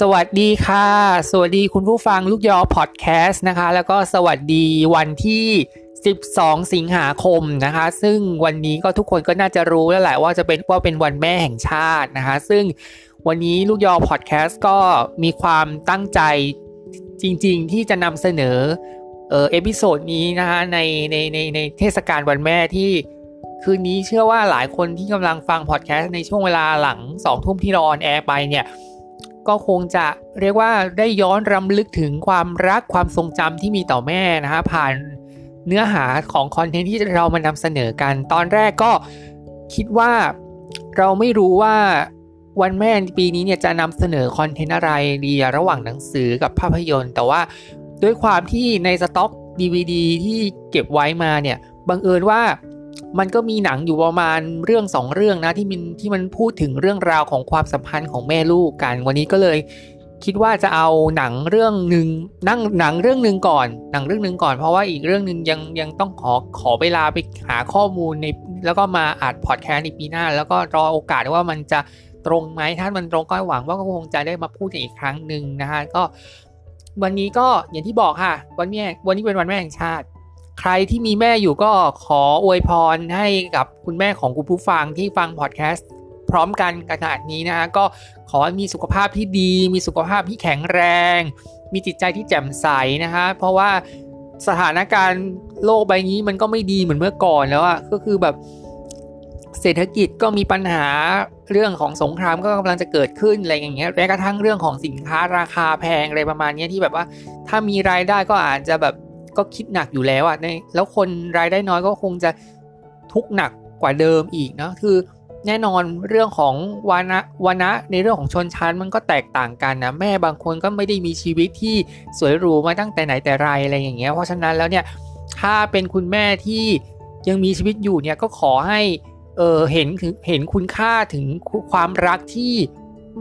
สวัสดีค่ะ สวัสดีคุณผู้ฟังลูกยอพอดแคสต์นะคะ แล้วก็สวัสดีวันที่ 12 สิงหาคมนะคะ ซึ่งวันนี้ก็ทุกคนก็น่าจะรู้แล้วแหละว่าจะเป็นว่าเป็นวันแม่แห่งชาตินะคะ ซึ่งวันนี้ลูกยอพอดแคสต์ก็มีความตั้งใจจริงๆ ที่จะนำเสนอเออ episode นี้นะคะในในในในเทศกาลวันแม่ที่คืนนี้เชื่อว่าหลายคนที่กำลังฟังพอดแคสต์ในช่วงเวลาหลังสองทุ่มที่เรา on air ไปเนี่ย ก็คงจะเรียกว่าได้ย้อนรำลึกถึงความรักความทรงจำที่มีต่อแม่นะคะผ่านเนื้อหาของ content ที่เรามานำเสนอกัน ตอนแรกก็คิดว่าเราไม่รู้ว่าวันแม่ปีนี้เนี่ยจะนำเสนอ content อะไรดีระหว่างหนังสือกับภาพยนตร์ แต่ว่าด้วยความที่ในสต็อก DVD ที่เก็บไว้มาเนี่ยบังเอิญว่า มันก็มีหนังอยู่ประมาณเรื่องสองเรื่องนะที่มันที่มันพูดถึงเรื่องราวของความสัมพันธ์ของแม่ลูกกัน วันนี้ก็เลยคิดว่าจะเอาหนังเรื่องหนึ่งนั่งหนังเรื่องหนึ่งก่อน หนังเรื่องหนึ่งก่อนเพราะว่าอีกเรื่องหนึ่งยังยังต้องขอขอเวลาไปหาข้อมูลในแล้วก็มาอัดพอดแคสต์ในปีหน้า แล้วก็รอโอกาสว่ามันจะตรงไหมถ้ามันตรงก็หวังว่าก็คงจะได้มาพูดอีกครั้งหนึ่งนะฮะก็ วันนี้ก็อย่างที่บอกค่ะ วันแม่วันนี้เป็นวันแม่แห่งชาติ ใครที่มีแม่อยู่ก็ขออวยพรให้กับคุณแม่ของคุณผู้ฟังที่ฟังพอดแคสต์พร้อมกันขนาดนี้นะฮะก็ขอให้มีสุขภาพที่ดี มีสุขภาพที่แข็งแรง มีจิตใจที่แจ่มใสนะฮะเพราะว่าสถานการณ์โลกใบนี้มันก็ไม่ดีเหมือนเมื่อก่อนแล้วอะก็คือแบบเศรษฐกิจก็มีปัญหาเรื่องของสงครามก็กำลังจะเกิดขึ้นอะไรอย่างเงี้ยแม้กระทั่งเรื่องของสินค้าราคาแพงอะไรประมาณนี้ที่แบบว่า ถ้ามีรายได้ก็อาจจะแบบ ก็คิดหนักอยู่แล้วอะในแล้วคนรายได้น้อยก็คงจะทุกหนักกว่าเดิมอีกเนาะคือแน่นอนเรื่องของวานะวานะในเรื่องของชนชั้นมันก็แตกต่างกันนะแม่บางคนก็ไม่ได้มีชีวิตที่สวยหรูมาตั้งแต่ไหนแต่ไรอะไรอย่างเงี้ยเพราะฉะนั้นแล้วเนี่ยถ้าเป็นคุณแม่ที่ยังมีชีวิตอยู่เนี่ยก็ขอให้เออเห็นถึงเห็นคุณค่าถึงความรักที่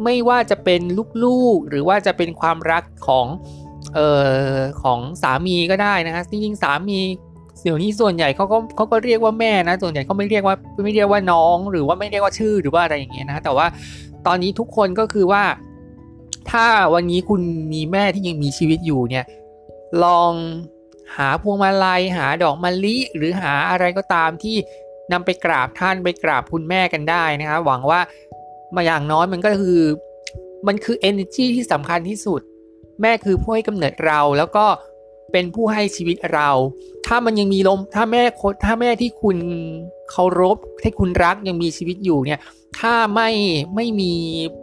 ไม่ว่าจะเป็นลูกๆ หรือว่าจะเป็นความรักของ เอ่อของสามีก็ได้นะฮะจริงๆสามีเดี๋ยวนี้ส่วนใหญ่เขาก็เขาก็เรียกว่าแม่นะ ส่วนใหญ่เขาไม่เรียกว่าไม่เรียกว่าน้อง หรือว่าไม่เรียกว่าชื่อหรือว่าอะไรอย่างเงี้ยนะแต่ว่าตอนนี้ทุกคนก็คือว่า ถ้าวันนี้คุณมีแม่ที่ยังมีชีวิตอยู่เนี่ย ลองหาพวงมาลัยหาดอกมะลิ หรือหาอะไรก็ตามที่นำไปกราบท่านไปกราบคุณแม่กันได้นะครับหวังว่ามาอย่างน้อยมันก็คือมันคือ energy ที่สำคัญที่สุด แม่คือผู้ให้กำเนิดเราแล้วก็เป็นผู้ให้ชีวิตเรา ถ้ามันยังมีลม ถ้าแม่ถ้าแม่ที่คุณเคารพที่คุณรักยังมีชีวิตอยู่เนี่ย ถ้าไม่ไม่มี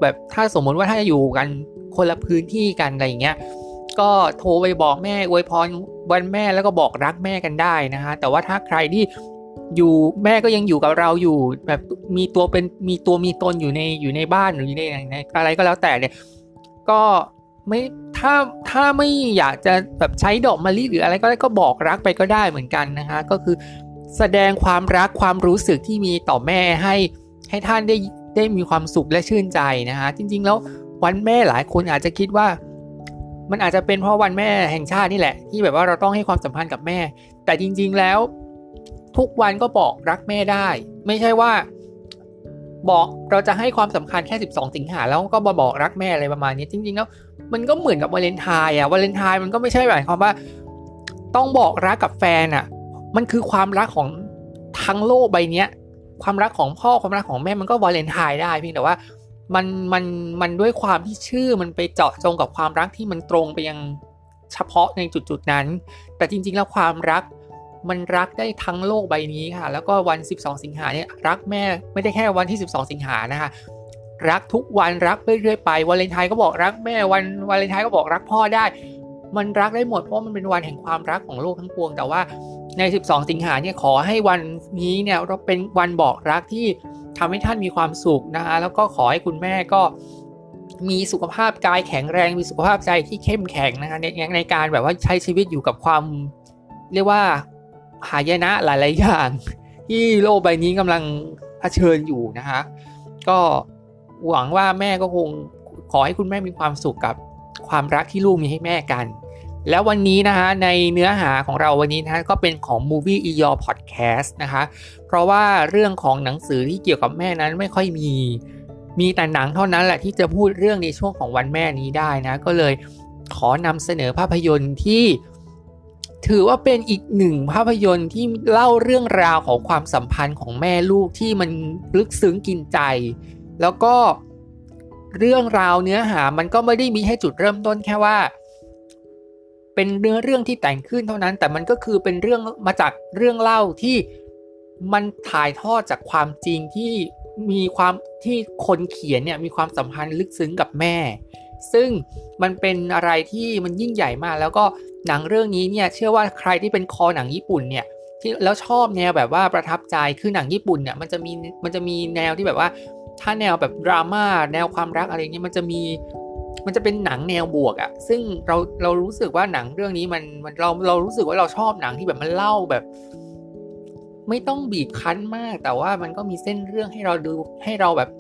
แบบถ้าสมมติว่าถ้าอยู่กันคนละพื้นที่กันอะไรอย่างเงี้ย ก็โทรไปบอกแม่อวยพรวันแม่แล้วก็บอกรักแม่กันได้นะฮะ แต่ว่าถ้าใครที่อยู่แม่ก็ยังอยู่กับเราอยู่แบบมีตัวเป็นมีตัวมีตนอยู่ในอยู่ในบ้านหรืออยู่ในอะไรก็แล้วแต่เนี่ย ก็ไม่ ถ้าถ้าไม่อยากจะแบบใช้ดอกมะลิหรืออะไรก็ได้ก็บอกรักไปก็ได้เหมือนกันนะคะก็คือแสดงความรักความรู้สึกที่มีต่อแม่ให้ให้ท่านได้ได้มีความสุขและชื่นใจนะคะจริง ๆ แล้ววันแม่หลายคนอาจจะคิดว่า มันอาจจะเป็นเพราะวันแม่แห่งชาตินี่แหละ ที่แบบว่าเราต้องให้ความสัมพันธ์กับแม่ แต่จริง ๆแล้ว ทุกวันก็บอกรักแม่ได้ ไม่ใช่ว่า บอกเราจะให้ความสำคัญแค่ 12 สิงหาแล้วก็มาบอกรักแม่อะไรประมาณนี้จริงๆแล้วมันก็เหมือนกับวาเลนไทน์อะวาเลนไทน์มันก็ไม่ใช่หมายความว่า ต้องบอกรักกับแฟนอะมันคือความรักของทั้งโลกใบเนี้ย ความรักของพ่อความรักของแม่มันก็วาเลนไทน์ได้เพียงแต่ว่ามันมันมันด้วยความที่ชื่อมันไปเจาะจงกับความรักที่มันตรงไปยังเฉพาะในจุดๆนั้น แต่จริงๆแล้วความรัก มันรักได้ทั้งโลกใบนี้ค่ะ แล้วก็วัน 12 สิงหาเนี่ยรักแม่ไม่ได้แค่วันที่ 12 สิงหานะคะรักทุกวันรักเรื่อยๆไปวาเลนไทน์ก็บอกรักแม่วันวาเลนไทน์ก็บอกรักพ่อได้ มันรักได้หมดเพราะมันเป็นวันแห่งความรักของโลกทั้งปวง แต่ว่าใน 12 สิงหาเนี่ยขอให้วันนี้เนี่ยเราเป็นวันบอกรักที่ทำให้ท่านมีความสุขนะคะแล้วก็ขอให้คุณแม่ก็มีสุขภาพกายแข็งแรงมีสุขภาพใจที่เข้มแข็งนะคะในในการแบบว่าใช้ชีวิตอยู่กับความเรียกว่า หายนะหลาย ๆ อย่าง ที่โลกใบนี้กำลังเผชิญอยู่นะคะ ก็หวังว่าแม่ก็คงขอให้คุณแม่มีความสุขกับความรักที่ลูกมีให้แม่กัน แล้ววันนี้นะคะในเนื้อหาของเราวันนี้นะก็เป็นของ Movie e y o r Podcast นะคะ เพราะว่าเรื่องของหนังสือที่เกี่ยวกับแม่นั้นไม่ค่อยมีมีแต่หนังเท่านั้นแหละที่จะพูดเรื่องในช่วงของวันแม่นี้ได้นะ ก็เลยขอนำเสนอภาพยนตร์ที่ ถือว่าเป็นอีกหนึ่งภาพยนตร์ที่เล่าเรื่องราวของความสัมพันธ์ของแม่ลูกที่มันลึกซึ้งกินใจ แล้วก็เรื่องราวเนื้อหามันก็ไม่ได้มีให้จุดเริ่มต้นแค่ว่า เป็นเนื้อเรื่องที่แต่งขึ้นเท่านั้น แต่มันก็คือเป็นเรื่องมาจากเรื่องเล่าที่มันถ่ายทอดจากความจริงที่มีความที่คนเขียนเนี่ยมีความสัมพันธ์ลึกซึ้งกับแม่ ซึ่งมันเป็นอะไรที่มันยิ่งใหญ่มาก แล้วก็หนังเรื่องนี้เนี่ยเชื่อว่าใครที่เป็นคอหนังญี่ปุ่นเนี่ยที่แล้วชอบแนวแบบว่าประทับใจคือหนังญี่ปุ่นเนี่ยมันจะมีมันจะมีแนวที่แบบว่า ถ้าแนวแบบดราม่าแนวความรักอะไรเงี้ยมันจะมีมันจะเป็นหนังแนวบวกอะ่ะซึ่งเราเรารู้สึกว่าหนังเรื่องนี้มันมันเราเรารู้สึกว่าเราชอบหนังที่แบบมันเล่าแบบ ไม่ต้องบีบคั้นมาก แต่ว่ามันก็มีเส้นเรื่องให้เราดูให้เราแบบ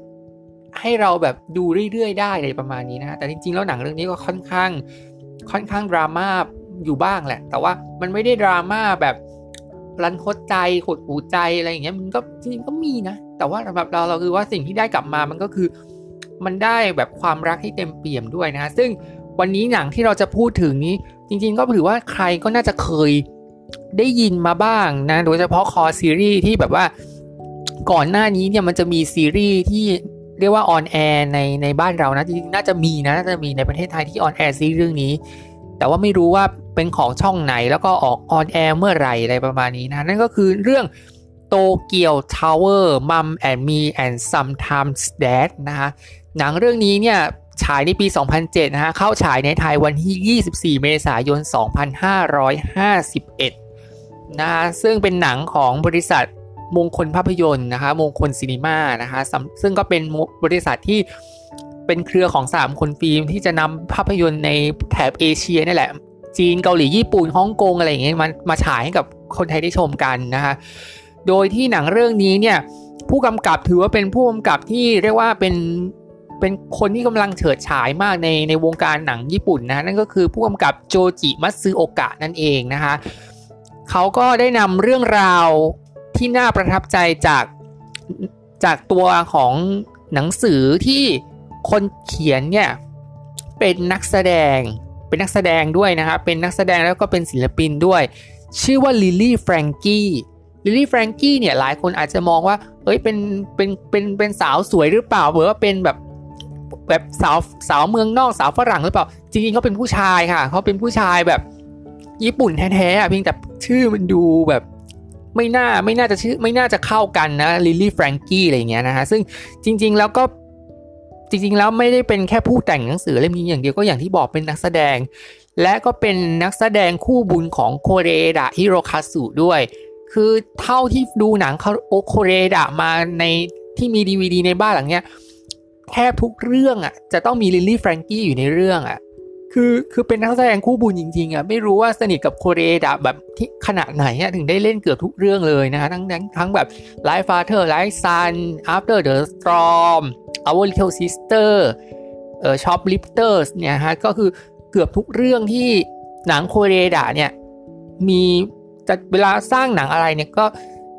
ให้เราแบบดูเรื่อยๆได้เลยประมาณนี้นะแต่จริงๆ แล้วหนังเรื่องนี้ก็ค่อนข้างค่อนข้างดราม่าอยู่บ้างแหละ แต่ว่ามันไม่ได้ดราม่าแบบรันทดใจขดหูใจอะไรอย่างเงี้ยมันก็จริงๆก็มีนะ แต่ว่าสำหรับเราเราคือว่าสิ่งที่ได้กลับมามันก็คือ มันได้แบบความรักที่เต็มเปี่ยมด้วยนะ ซึ่งวันนี้หนังที่เราจะพูดถึงนี้ จริง ๆ ก็ถือว่าใครก็น่าจะเคยได้ยินมาบ้างนะ โดยเฉพาะคอซีรีส์ที่แบบว่าก่อนหน้านี้เนี่ยมันจะมีซีรีส์ที่ เรียกว่า on air ในในบ้านเรานะจริงๆน่าจะมีนะน่าจะมีในประเทศไทยที่ on air ซีเรื่องนี้ แต่ว่าไม่รู้ว่าเป็นของช่องไหนแล้วก็ออก on air เมื่อไหร่อะไรประมาณนี้นะ นั่นก็คือเรื่องTokyo Tower Mom and Me and Sometimes Dad นะฮะหนังเรื่องนี้เนี่ยฉายในปี 2007 นะฮะ เข้าฉายในไทยวันที่ 24 เมษายน 2551 นะฮะ ซึ่งเป็นหนังของบริษัท มงคลภาพยนตร์นะคะมงคลซีนีม่านะคะซึ่งก็เป็นบริษัทที่เป็นเครือของ สหมงคลฟิล์มที่จะนำภาพยนตร์ในแถบเอเชียนี่แหละ จีนเกาหลีญี่ปุ่นฮ่องกงอะไรอย่างเงี้ยมามาฉายให้กับคนไทยได้ชมกันนะคะโดยที่หนังเรื่องนี้เนี่ยผู้กำกับถือว่าเป็นผู้กำกับที่เรียกว่าเป็นเป็นคนที่กำลังเฉิดฉายมากในในวงการหนังญี่ปุ่นนะนั่นก็คือผู้กำกับโจจิมัตสึโอกะนั่นเองนะคะเขาก็ได้นำเรื่องราว ที่น่าประทับใจจากจากตัวของหนังสือที่คนเขียนเนี่ยเป็นนักแสดงเป็นนักแสดงด้วยนะครับเป็นนักแสดงแล้วก็เป็นศิลปินด้วย ชื่อว่าลิลลี่แฟรงกี้ลิลลี่แฟรงกี้เนี่ยหลายคนอาจจะมองว่าเอ้ยเป็นเป็นเป็นเป็นสาวสวยหรือเปล่าหรือว่าเป็นแบบแบบสาวสาวเมืองนอกสาวฝรั่งหรือเปล่า จริงๆเขาเป็นผู้ชายค่ะเขาเป็นผู้ชายแบบญี่ปุ่นแท้ๆเพียงแต่ชื่อมันดูแบบ ไม่น่าไม่น่าจะชื่อไม่น่าจะเข้ากันนะลิลลี่แฟรงกี้อะไรเงี้ยนะฮะซึ่งจริง ๆ แล้วก็จริง ๆ แล้วไม่ได้เป็นแค่ผู้แต่งหนังสือเล่มนี้อย่างเดียวก็อย่างที่บอกเป็นนักแสดง และก็เป็นนักแสดงคู่บุญของโคเรดะฮิโรคาสุด้วย คือเท่าที่ดูหนังโอโคเรดะมาในที่มีดีวดีในบ้านหลังเนี้ยแทบทุกเรื่องอะจะต้องมีลิลลี่แฟรงกี้อยู่ในเรื่องอะ คือคือเป็นนักแสดงคู่บุญจริงๆอะไม่รู้ว่าสนิทกับโคเรดะแบบที่ขนาดไหนอะถึงได้เล่นเกือบทุกเรื่องเลยนะฮะทั้งทั้งทั้งแบบ Like Father Like Son After the Storm Our Little Sister เอ่อ Shoplifters เนี่ยฮะก็คือเกือบทุกเรื่องที่หนังโคเรดะเนี่ยมีจะเวลาสร้างหนังอะไรเนี่ยก็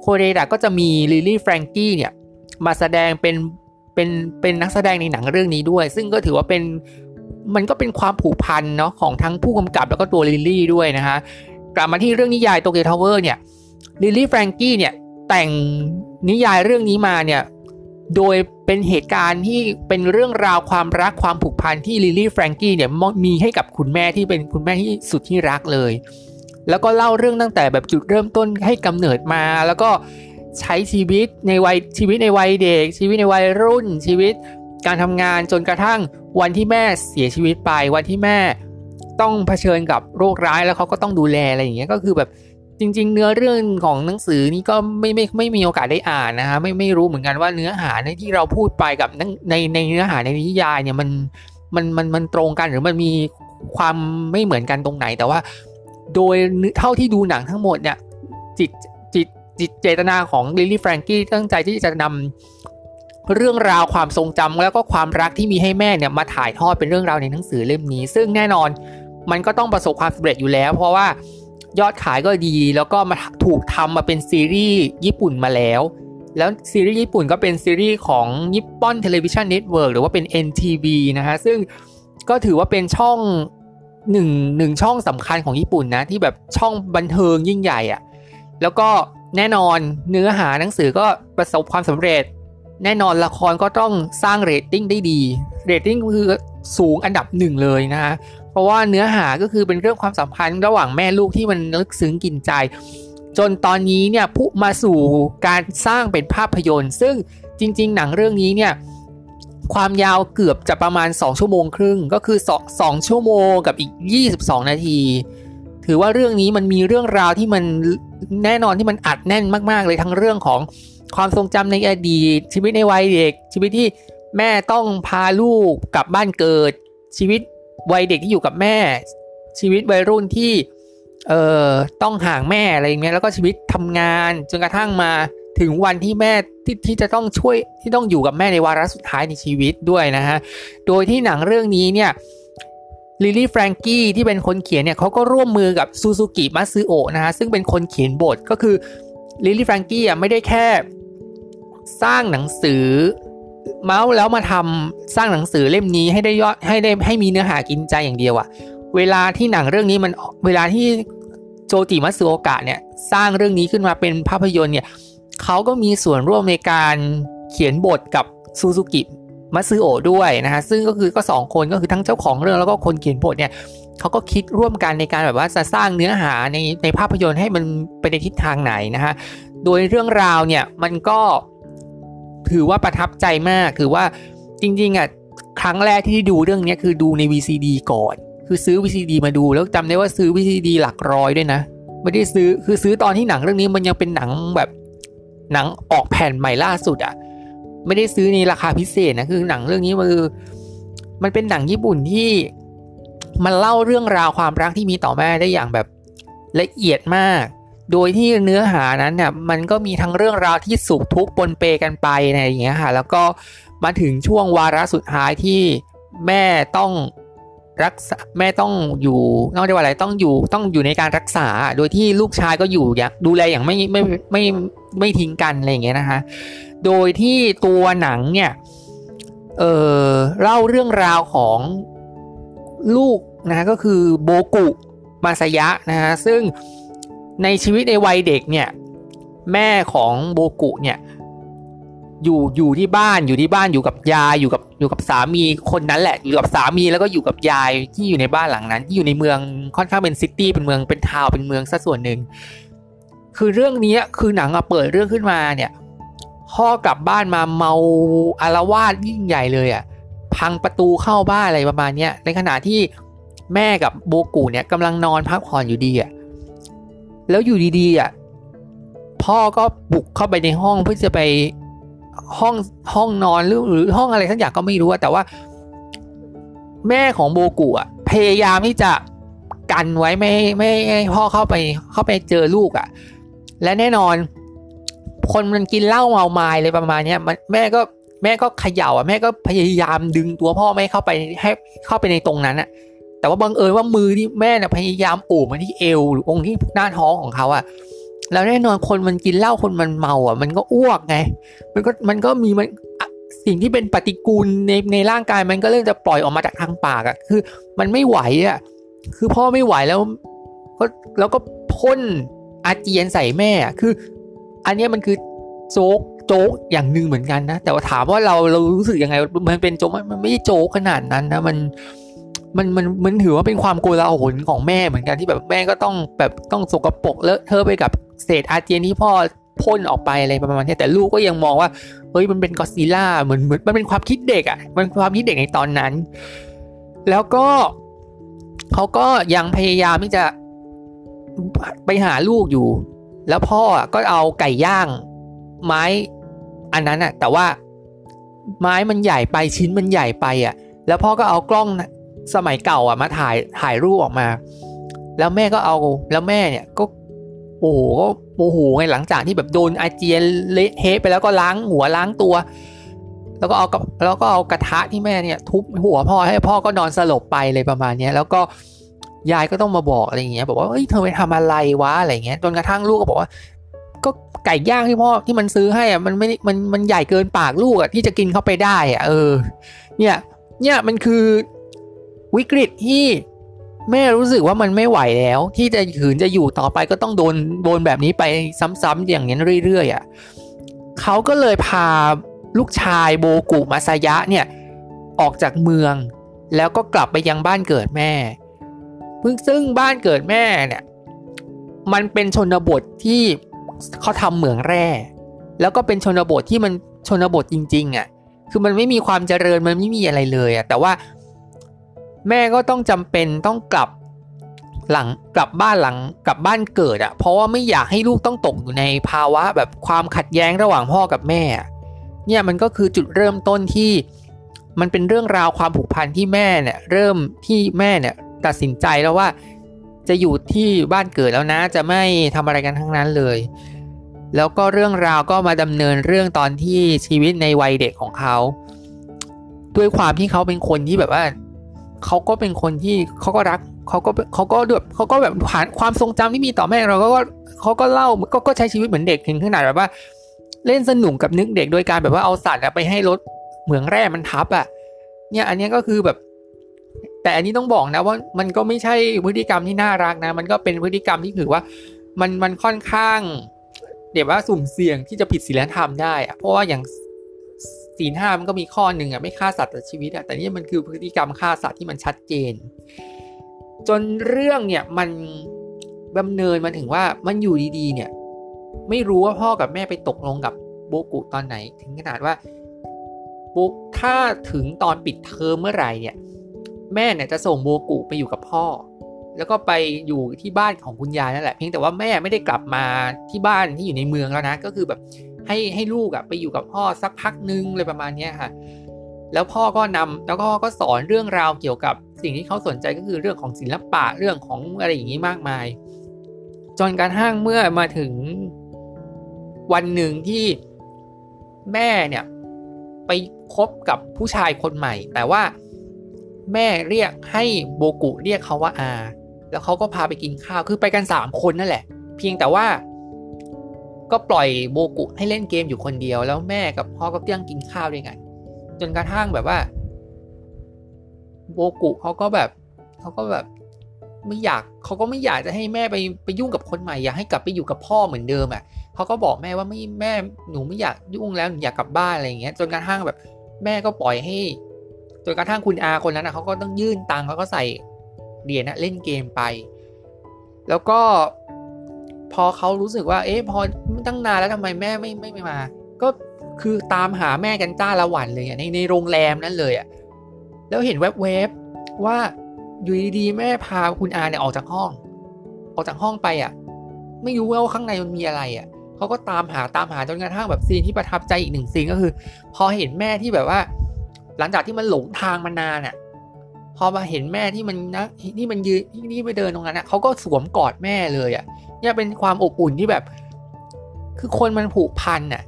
โคเรดะก็จะมีลิลลี่แฟรงกี้เนี่ยมาแสดงเป็นเป็นเป็นนักแสดงในหนังเรื่องนี้ด้วย ซึ่งก็ถือว่าเป็น มันก็เป็นความผูกพันเนาะของทั้งผู้กำกับแล้วก็ตัวลิลลี่ด้วยนะฮะกลับมาที่เรื่องนิยาย Tokyo Tower เนี่ยลิลลี่แฟรงกี้เนี่ยแต่งนิยายเรื่องนี้มาเนี่ยโดยเป็นเหตุการณ์ที่เป็นเรื่องราวความรักความผูกพันที่ลิลลี่แฟรงกี้เนี่ยมีให้กับคุณแม่ที่เป็นคุณแม่ที่สุดที่รักเลย แล้วก็เล่าเรื่องตั้งแต่แบบจุดเริ่มต้นให้กำเนิดมา แล้วก็ใช้ชีวิตในวัยชีวิตในวัยเด็ก ชีวิตในวัยรุ่นชีวิตการทำงานจนกระทั่ง วันที่แม่เสียชีวิตไป วันที่แม่ต้องเผชิญกับโรคร้ายแล้วเขาก็ต้องดูแลอะไรอย่างเงี้ยก็คือแบบจริง ๆ เนื้อเรื่องของหนังสือนี่ก็ไม่ไม่ไม่มีโอกาสได้อ่านนะฮะไม่ไม่รู้เหมือนกันว่าเนื้อหาในที่เราพูดไปกับในในเนื้อหาในนิยายเนี่ยมันมันมันมันตรงกันหรือมันมีความไม่เหมือนกันตรงไหน แต่ว่า โดยเท่าที่ดูหนังทั้งหมดเนี่ยจิตจิตจิตเจตนาของลิลลี่แฟรงกี้ตั้งใจที่จะนำ เรื่องราวความทรงจำแล้วก็ความรักที่มีให้แม่เนี่ยมาถ่ายทอดเป็นเรื่องราวในหนังสือเล่มนี้ ซึ่งแน่นอนมันก็ต้องประสบความสำเร็จอยู่แล้ว เพราะว่ายอดขายก็ดีแล้วก็มาถูกทำมาเป็นซีรีส์ญี่ปุ่นมาแล้ว แล้วซีรีส์ญี่ปุ่นก็เป็นซีรีส์ของญี่ปุ่น Television Network หรือว่าเป็น NTV นะฮะซึ่งก็ถือว่าเป็นช่องหนึ่งหนึ่งช่องสำคัญของญี่ปุ่นนะที่แบบช่องบันเทิงยิ่งใหญ่อะแล้วก็แน่นอนเนื้อหาหนังสือก็ประสบความสำเร็จ แน่นอนละครก็ต้องสร้างเรตติ้งได้ดี เรตติ้งคือสูงอันดับหนึ่งเลยนะฮะ เพราะว่าเนื้อหาก็คือเป็นเรื่องความสัมพันธ์ระหว่างแม่ลูกที่มันลึกซึ้งกินใจ จนตอนนี้เนี่ยถูกมาสู่การสร้างเป็นภาพยนตร์ ซึ่งจริง ๆ หนังเรื่องนี้เนี่ยความยาวเกือบจะประมาณ 2 ชั่วโมงครึ่ง ก็คือ 2, 2ชั่วโมงกับอีก 22 นาที ถือว่าเรื่องนี้มันมีเรื่องราวที่มันแน่นอนที่มันอัดแน่นมาก ๆ เลยทั้งเรื่องของ ความทรงจำในอดีตชีวิตในวัยเด็ก ชีวิตที่แม่ต้องพาลูกกลับบ้านเกิด ชีวิตวัยเด็กที่อยู่กับแม่ ชีวิตวัยรุ่นที่เอ่อต้องห่างแม่อะไรอย่างเงี้ยแล้วก็ชีวิตทำงานจนกระทั่งมาถึงวันที่แม่ที่ที่จะต้องช่วยที่ต้องอยู่กับแม่ในวาระสุดท้ายในชีวิตด้วยนะฮะ โดยที่หนังเรื่องนี้เนี่ยลิลี่แฟรงกี้ที่เป็นคนเขียนเนี่ยเขาก็ร่วมมือกับซูซูกิมัตสึโอะนะฮะซึ่งเป็นคนเขียนบทก็คือลิลี่แฟรงกี้อะไม่ได้แค่ สร้างหนังสือ เมาส์แล้วมาทำสร้างหนังสือเล่มนี้ให้ได้ยอดให้ได้ให้มีเนื้อหากินใจอย่างเดียวอะเวลาที่หนังเรื่องนี้มันเวลาที่โจจิมัตสึโอกะเนี่ยสร้างเรื่องนี้ขึ้นมาเป็นภาพยนตร์เนี่ยเขาก็มีส่วนร่วมในการเขียนบทกับซูซูกิมัตสึโอด้วยนะฮะซึ่งก็คือก็สองคนก็คือทั้งเจ้าของเรื่องแล้วก็คนเขียนบทเนี่ยเขาก็คิดร่วมกันในการแบบว่าจะสร้างเนื้อหาในในภาพยนตร์ให้มันไปในทิศทางไหนนะฮะโดยเรื่องราวเนี่ยมันก็ ถือว่าประทับใจมากคือว่าจริงๆอะครั้งแรกที่ดูเรื่องนี้คือดูใน VCD ก่อน คือซื้อ VCD มาดูแล้วจำได้ว่าซื้อ VCD หลักร้อยด้วยนะไม่ได้ซื้อคือซื้อตอนที่หนังเรื่องนี้มันยังเป็นหนังแบบหนังออกแผ่นใหม่ล่าสุดอะไม่ได้ซื้อในราคาพิเศษนะคือหนังเรื่องนี้มันคือมันเป็นหนังญี่ปุ่นที่มันเล่าเรื่องราวความรักที่มีต่อแม่ได้อย่างแบบละเอียดมาก โดยที่เนื้อหานั้นเนี่ยมันก็มีทั้งเรื่องราวที่สุขทุกข์ปนเปกันไปในอย่างเงี้ยค่ะแล้วก็มาถึงช่วงวาระสุดท้ายที่แม่ต้องรักษาแม่ต้องอยู่นอกจากว่าอะไรต้องอยู่ต้องอยู่ในการรักษา โดยที่ลูกชายก็อยู่อย่างดูแลอย่างไม่ไม่ไม่ไม่ทิ้งกันอะไรอย่างเงี้ยนะคะโดยที่ตัวหนังเนี่ยเออเล่าเรื่องราวของลูกนะก็คือโบกุมาสยะนะฮะซึ่ง ในชีวิตในวัยเด็กเนี่ยแม่ของโบกุเนี่ยอยู่อยู่ที่บ้านอยู่ที่บ้านอยู่กับยายอยู่กับอยู่กับสามีคนนั้นแหละอยู่กับสามีแล้วก็อยู่กับยายที่อยู่ในบ้านหลังนั้น ที่อยู่ในเมืองค่อนข้างเป็นซิตี้เป็นเมืองเป็นทาวเป็นเมืองซะส่วนหนึ่งคือเรื่องนี้คือหนังอะเปิดเรื่องขึ้นมาเนี่ยพ่อกลับบ้านมาเมาอารวาสยิ่งใหญ่เลยอะพังประตูเข้าบ้านอะไรประมาณเนี้ยในขณะที่แม่กับโบกูเนี่ยกำลังนอนพักผ่อนอยู่ดีอะ แล้วอยู่ดีๆอะพ่อก็บุกเข้าไปในห้องเพื่อจะไปห้องห้องนอนหรือหรือห้องอะไรทั้งอย่างก็ไม่รู้แต่ว่า แม่ของโบกุอะพยายามที่จะกันไว้ไม่ไม่ให้พ่อเข้าไปเข้าไปเจอลูกอะ และแน่นอน คนมันกินเหล้าเมาไม้เลยประมาณนี้แม่ก็แม่ก็เขย่าอะแม่ก็พยายามดึงตัวพ่อไม่เข้าไปให้เข้าไปในตรงนั้นอะ แต่ว่าบังเอิญว่ามือที่แม่เนี่ยพยายามโอบมาที่เอว หรือองค์ที่หน้าท้องของเขาอะแล้วแน่นอนคนมันกินเหล้าคนมันเมาอะ มันก็อ้วกไง มันก็มันก็มีมันสิ่งที่เป็นปฏิกูลในในร่างกายมันก็เริ่มจะปล่อยออกมาจากทางปากอะคือ มันไม่ไหวอะคือพ่อไม่ไหวแล้วก็แล้วก็พ่นอาเจียนใส่แม่คือ อันนี้มันคือโจ๊กโจ๊กอย่างหนึ่งเหมือนกันนะ แต่ว่าถามว่าเราเรารู้สึกยังไง มันเป็นโจ๊กมันไม่ใช่โจ๊กขนาดนั้นนะมัน มันมันมันถือว่าเป็นความโกลาหลของแม่เหมือนกันที่แบบแม่ก็ต้องแบบต้องสกปรกเลอะเทอะไปกับเศษอาเจียนที่พ่อพ่นออกไปอะไรประมาณนี้แต่ลูกก็ยังมองว่าเฮ้ยมันเป็นกอซิล่าเหมือนเหมือนมันเป็นความคิดเด็กอะ่ะมันความคิดเด็กในตอนนั้น แล้วก็เขาก็ยังพยายามที่จะไปหาลูกอยู่ แล้วพ่อก็เอาไก่ย่างไม้อันนั้นอะแต่ว่าไม้มันใหญ่ไปชิ้นมันใหญ่ไปอะแล้วพ่อก็เอากล้อง สมัยเก่าอะมาถ่ายถ่ายรูปออกมา แล้วแม่ก็เอาแล้วแม่เนี่ยก็โอ้โหก็โมโหไงหลังจากที่แบบโดนอาเจียนเละเทะไปแล้วก็ล้างหัวล้างตัว แล้วก็เอากับแล้วก็เอากระทะที่แม่เนี่ยทุบหัวพ่อให้พ่อก็นอนสลบไปเลยประมาณนี้แล้วก็ยายก็ต้องมาบอกอะไรอย่างเงี้ยบอกว่าเฮ้ยเธอไปทำอะไรวะอะไรเงี้ยจนกระทั่งลูกก็บอกว่า ก็ไก่ย่างที่พ่อที่มันซื้อให้อะมันไม่มันมันใหญ่เกินปากลูกอะที่จะกินเข้าไปได้อะเออ เนี่ย เนี่ยมันคือ วิกฤตที่แม่รู้สึกว่ามันไม่ไหวแล้ว ที่จะขืนจะอยู่ต่อไปก็ต้องโดนโดนแบบนี้ไปซ้ำๆอย่างนี้เรื่อยๆอะเขาก็เลยพาลูกชายโบกุมาซายะเนี่ยออกจากเมือง แล้วก็กลับไปยังบ้านเกิดแม่พิ่งซึ่งบ้านเกิดแม่เนี่ยมันเป็นชนบทที่เขาทำเหมืองแร่ แล้วก็เป็นชนบทที่มันชนบทจริงๆอะ่ะคือมันไม่มีความเจริญมันไม่มีอะไรเลยอะ่ะแต่ว่า แม่ก็ต้องจำเป็นต้องกลับหลังกลับบ้านหลังกลับบ้านเกิดอะ่ะ เพราะว่าไม่อยากให้ลูกต้องตกอยู่ในภาวะแบบความขัดแย้งระหว่างพ่อกับแม่ เนี่ยมันก็คือจุดเริ่มต้นที่มันเป็นเรื่องราวความผูกพันที่แม่เนี่ยเริ่มที่แม่เนี่ยตัดสินใจแล้วว่าจะอยู่ที่บ้านเกิดแล้วนะ จะไม่ทำอะไรกันทั้งนั้นเลย แล้วก็เรื่องราวก็มาดำเนินเรื่องตอนที่ชีวิตในวัยเด็กของเขา ด้วยความที่เขาเป็นคนที่แบบว่า เขาก็เป็นคนที่เขาก็รักเขาก็เขาก็แบบเขาก็แบบผ่านความทรงจำที่มีต่อแม่เราก็เขาก็เล่าก็ก็ใช้ชีวิตเหมือนเด็กถึงขนาดแบบว่า เล่นสนุกกับนึกเด็กโดยการแบบว่าเอาสัตว์ไปให้รถเหมืองแร่มันทับอะ เนี่ยอันนี้ก็คือแบบ แต่อันนี้ต้องบอกนะว่ามันก็ไม่ใช่พฤติกรรมที่น่ารักนะ มันก็เป็นพฤติกรรมที่ถือว่า มันมันค่อนข้างเดี๋ยวว่าสุ่มเสี่ยงที่จะผิดศีลธรรมได้อะเพราะว่าอย่าง ศีลห้ามันก็มีข้อหนึ่งอะไม่ฆ่าสัตว์ต่อชีวิตอะแต่นี่มันคือพฤติกรรมฆ่าสัตว์ที่มันชัดเจน จนเรื่องเนี่ยมันดำเนินมาถึงว่ามันอยู่ดีๆ เนี่ย ไม่รู้ว่าพ่อกับแม่ไปตกลงกับโบกุตอนไหน ถึงขนาดว่าบุ๊กถ้าถึงตอนปิดเทอมเมื่อไหร่เนี่ย แม่เนี่ยจะส่งโบกุไปอยู่กับพ่อ แล้วก็ไปอยู่ที่บ้านของคุณยายนั่นแหละเพียงแต่ว่าแม่ไม่ได้กลับมาที่บ้านที่อยู่ในเมืองแล้วนะ ก็คือแบบ ให้ให้ลูกอะไปอยู่กับพ่อสักพักนึงเลยประมาณนี้ค่ะแล้วพ่อก็นำแล้วก็ก็สอนเรื่องราวเกี่ยวกับสิ่งที่เขาสนใจก็คือเรื่องของศิลปะเรื่องของอะไรอย่างนี้มากมาย จนกระทั่งเมื่อมาถึงวันหนึ่งที่แม่เนี่ยไปคบกับผู้ชายคนใหม่ แต่ว่าแม่เรียกให้โบกุเรียกเขาว่าอา แล้วเขาก็พาไปกินข้าวคือไปกันสามคนนั่นแหละ เพียงแต่ว่า ก็ปล่อยโบกุให้เล่นเกมอยู่คนเดียว แล้วแม่กับพ่อก็เตี้ยงกินข้าวด้วยกันจนกระทั่งแบบว่า โบกุเขาก็แบบเขาก็แบบไม่อยากเขาก็ไม่อยากจะให้แม่ไปไปยุ่งกับคนใหม่อยากให้กลับไปอยู่กับพ่อเหมือนเดิมอะเขาก็บอกแม่ว่าไม่แม่หนูไม่อยากยุ่งแล้วหนูอยากกลับบ้านอะไรอย่างเงี้ย จนกระทั่งแบบ แม่ก็ปล่อยให้จนกระทั่งคุณอาคนนั้นนะเขาก็ต้องยื่นตังค์เขาก็ใส่เหรียญนะเล่นเกมไป แล้วก็ พอเขารู้สึกว่า เอ๊ะพอตั้งนานแล้วทำไมแม่ไม่ไม่ไม่มา ก็คือตามหาแม่กันจ้าละวันเลยในในโรงแรมนั้นเลยอะแล้วเห็นแวบๆว่าอยู่ดีๆแม่พาคุณอาเนี่ยออกจากห้อง ออกจากห้องไปอะ ไม่รู้ว่าข้างในมันมีอะไรอะเขาก็ตามหาตามหาจนกระทั่งแบบซีนที่ประทับใจอีกหนึ่งซีนก็คือ พอเห็นแม่ที่แบบว่า หลังจากที่มันหลงทางมานานอะ พอมาเห็นแม่ที่มันนะที่มันยืนที่ไปเดินตรงนั้นอะเขาก็สวมกอดแม่เลยอะเนี่ยเป็นความอบอุ่นที่แบบ คือคนมันผูกพันอะ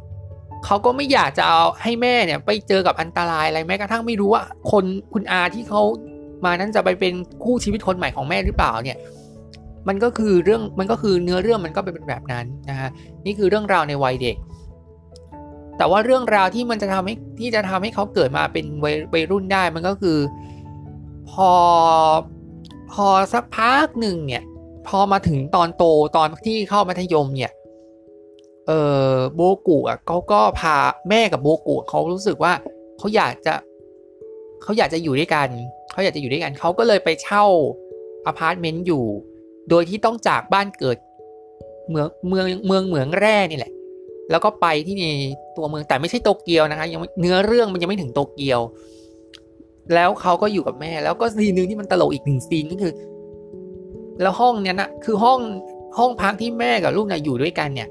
เขาก็ไม่อยากจะเอาให้แม่เนี่ย ไปเจอกับอันตรายอะไรแม้กระทั่งไม่รู้ว่า คนคุณอาที่เขามานั้นจะไปเป็นคู่ชีวิตคนใหม่ของแม่หรือเปล่าเนี่ย มันก็คือเรื่องมันก็คือเนื้อเรื่องมันก็เป็นแบบนั้นนะฮะนี่คือเรื่องราวในวัยเด็ก แต่ว่าเรื่องราวที่มันจะทำให้ที่จะทำให้เขาเกิดมาเป็นวัยรุ่นได้มันก็คือ อพอสักพักหนึ่งเนี่ย พอมาถึงตอนโตตอนที่เข้ามัธยมเนี่ยเออโบกุอะเขาก็พาแม่กับโบกุเขารู้สึกว่าเขาอยากจะเขาอยากจะอยู่ด้วยกันเขาอยากจะอยู่ด้วยกันเขาก็เลยไปเช่าอพาร์ตเมนต์อยู่ โดยที่ต้องจากบ้านเกิดเมืองเมืองเมืองเหมืองแร่นี่แหละ แล้วก็ไปที่ในตัวเมืองแต่ไม่ใช่โตเกียวนะคะยังเนื้อเรื่องมันยังไม่ถึงโตเกียว แล้วเขาก็อยู่กับแม่ แล้วก็ scene นึงที่มันตลกอีกหนึ่ง scene ก็คือ แล้วห้องเนี้ยนะคือห้องห้องพักที่แม่กับลูกเนะอยู่ด้วยกันเนี่ย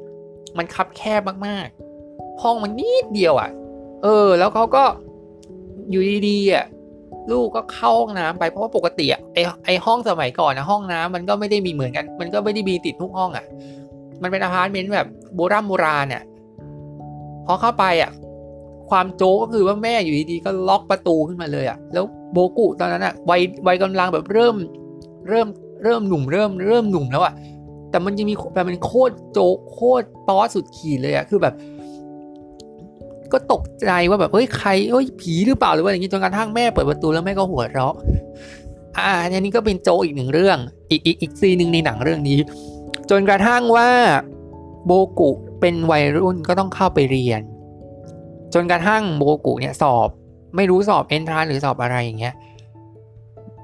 มันคับแคบมากๆ ห้องมันนิดเดียวอะ่ะ เออ แล้วเขาก็อยู่ดีๆอะลูกก็เข้าห้องน้ำไปเพราะว่าปกติอะไอไอห้องสมัยก่อนนะห้องน้ำมันก็ไม่ได้มีเหมือนกัน มันก็ไม่ได้มีติดทุกห้องอะมันเป็นอาพาร์ตเมนต์แบบโบราณโบราณเนี่ยพอเข้าไปอะ ความโจก็คือว่าแม่อยู่ดีๆก็ล็อกประตูขึ้นมาเลยอะ แล้วโบกุตอนนั้นอะวัยวัยกำลังแบบเริ่มเริ่มเริ่มหนุ่มเริ่มเริ่มหนุ่มแล้วอะแต่มันยังมีแบบมันโคตรโจโคตรป๊อสุดขีดเลยอะคือแบบ ก็ตกใจว่าแบบเฮ้ยใครเฮ้ยผีหรือเปล่าหรือว่าอย่างนี้จนกระทั่งแม่เปิดประตูแล้วแม่ก็หัวเราะอ่าอันนี้ก็เป็นโจอีกหนึ่งเรื่อง อีกอีกอีกซีหนึ่งในหนังเรื่องนี้ จนกระทั่งว่าโบกุเป็นวัยรุ่นก็ต้องเข้าไปเรียน จนกระทั่งโบกุเนี่ยสอบไม่รู้สอบเอนทรานหรือสอบอะไรอย่างเงี้ย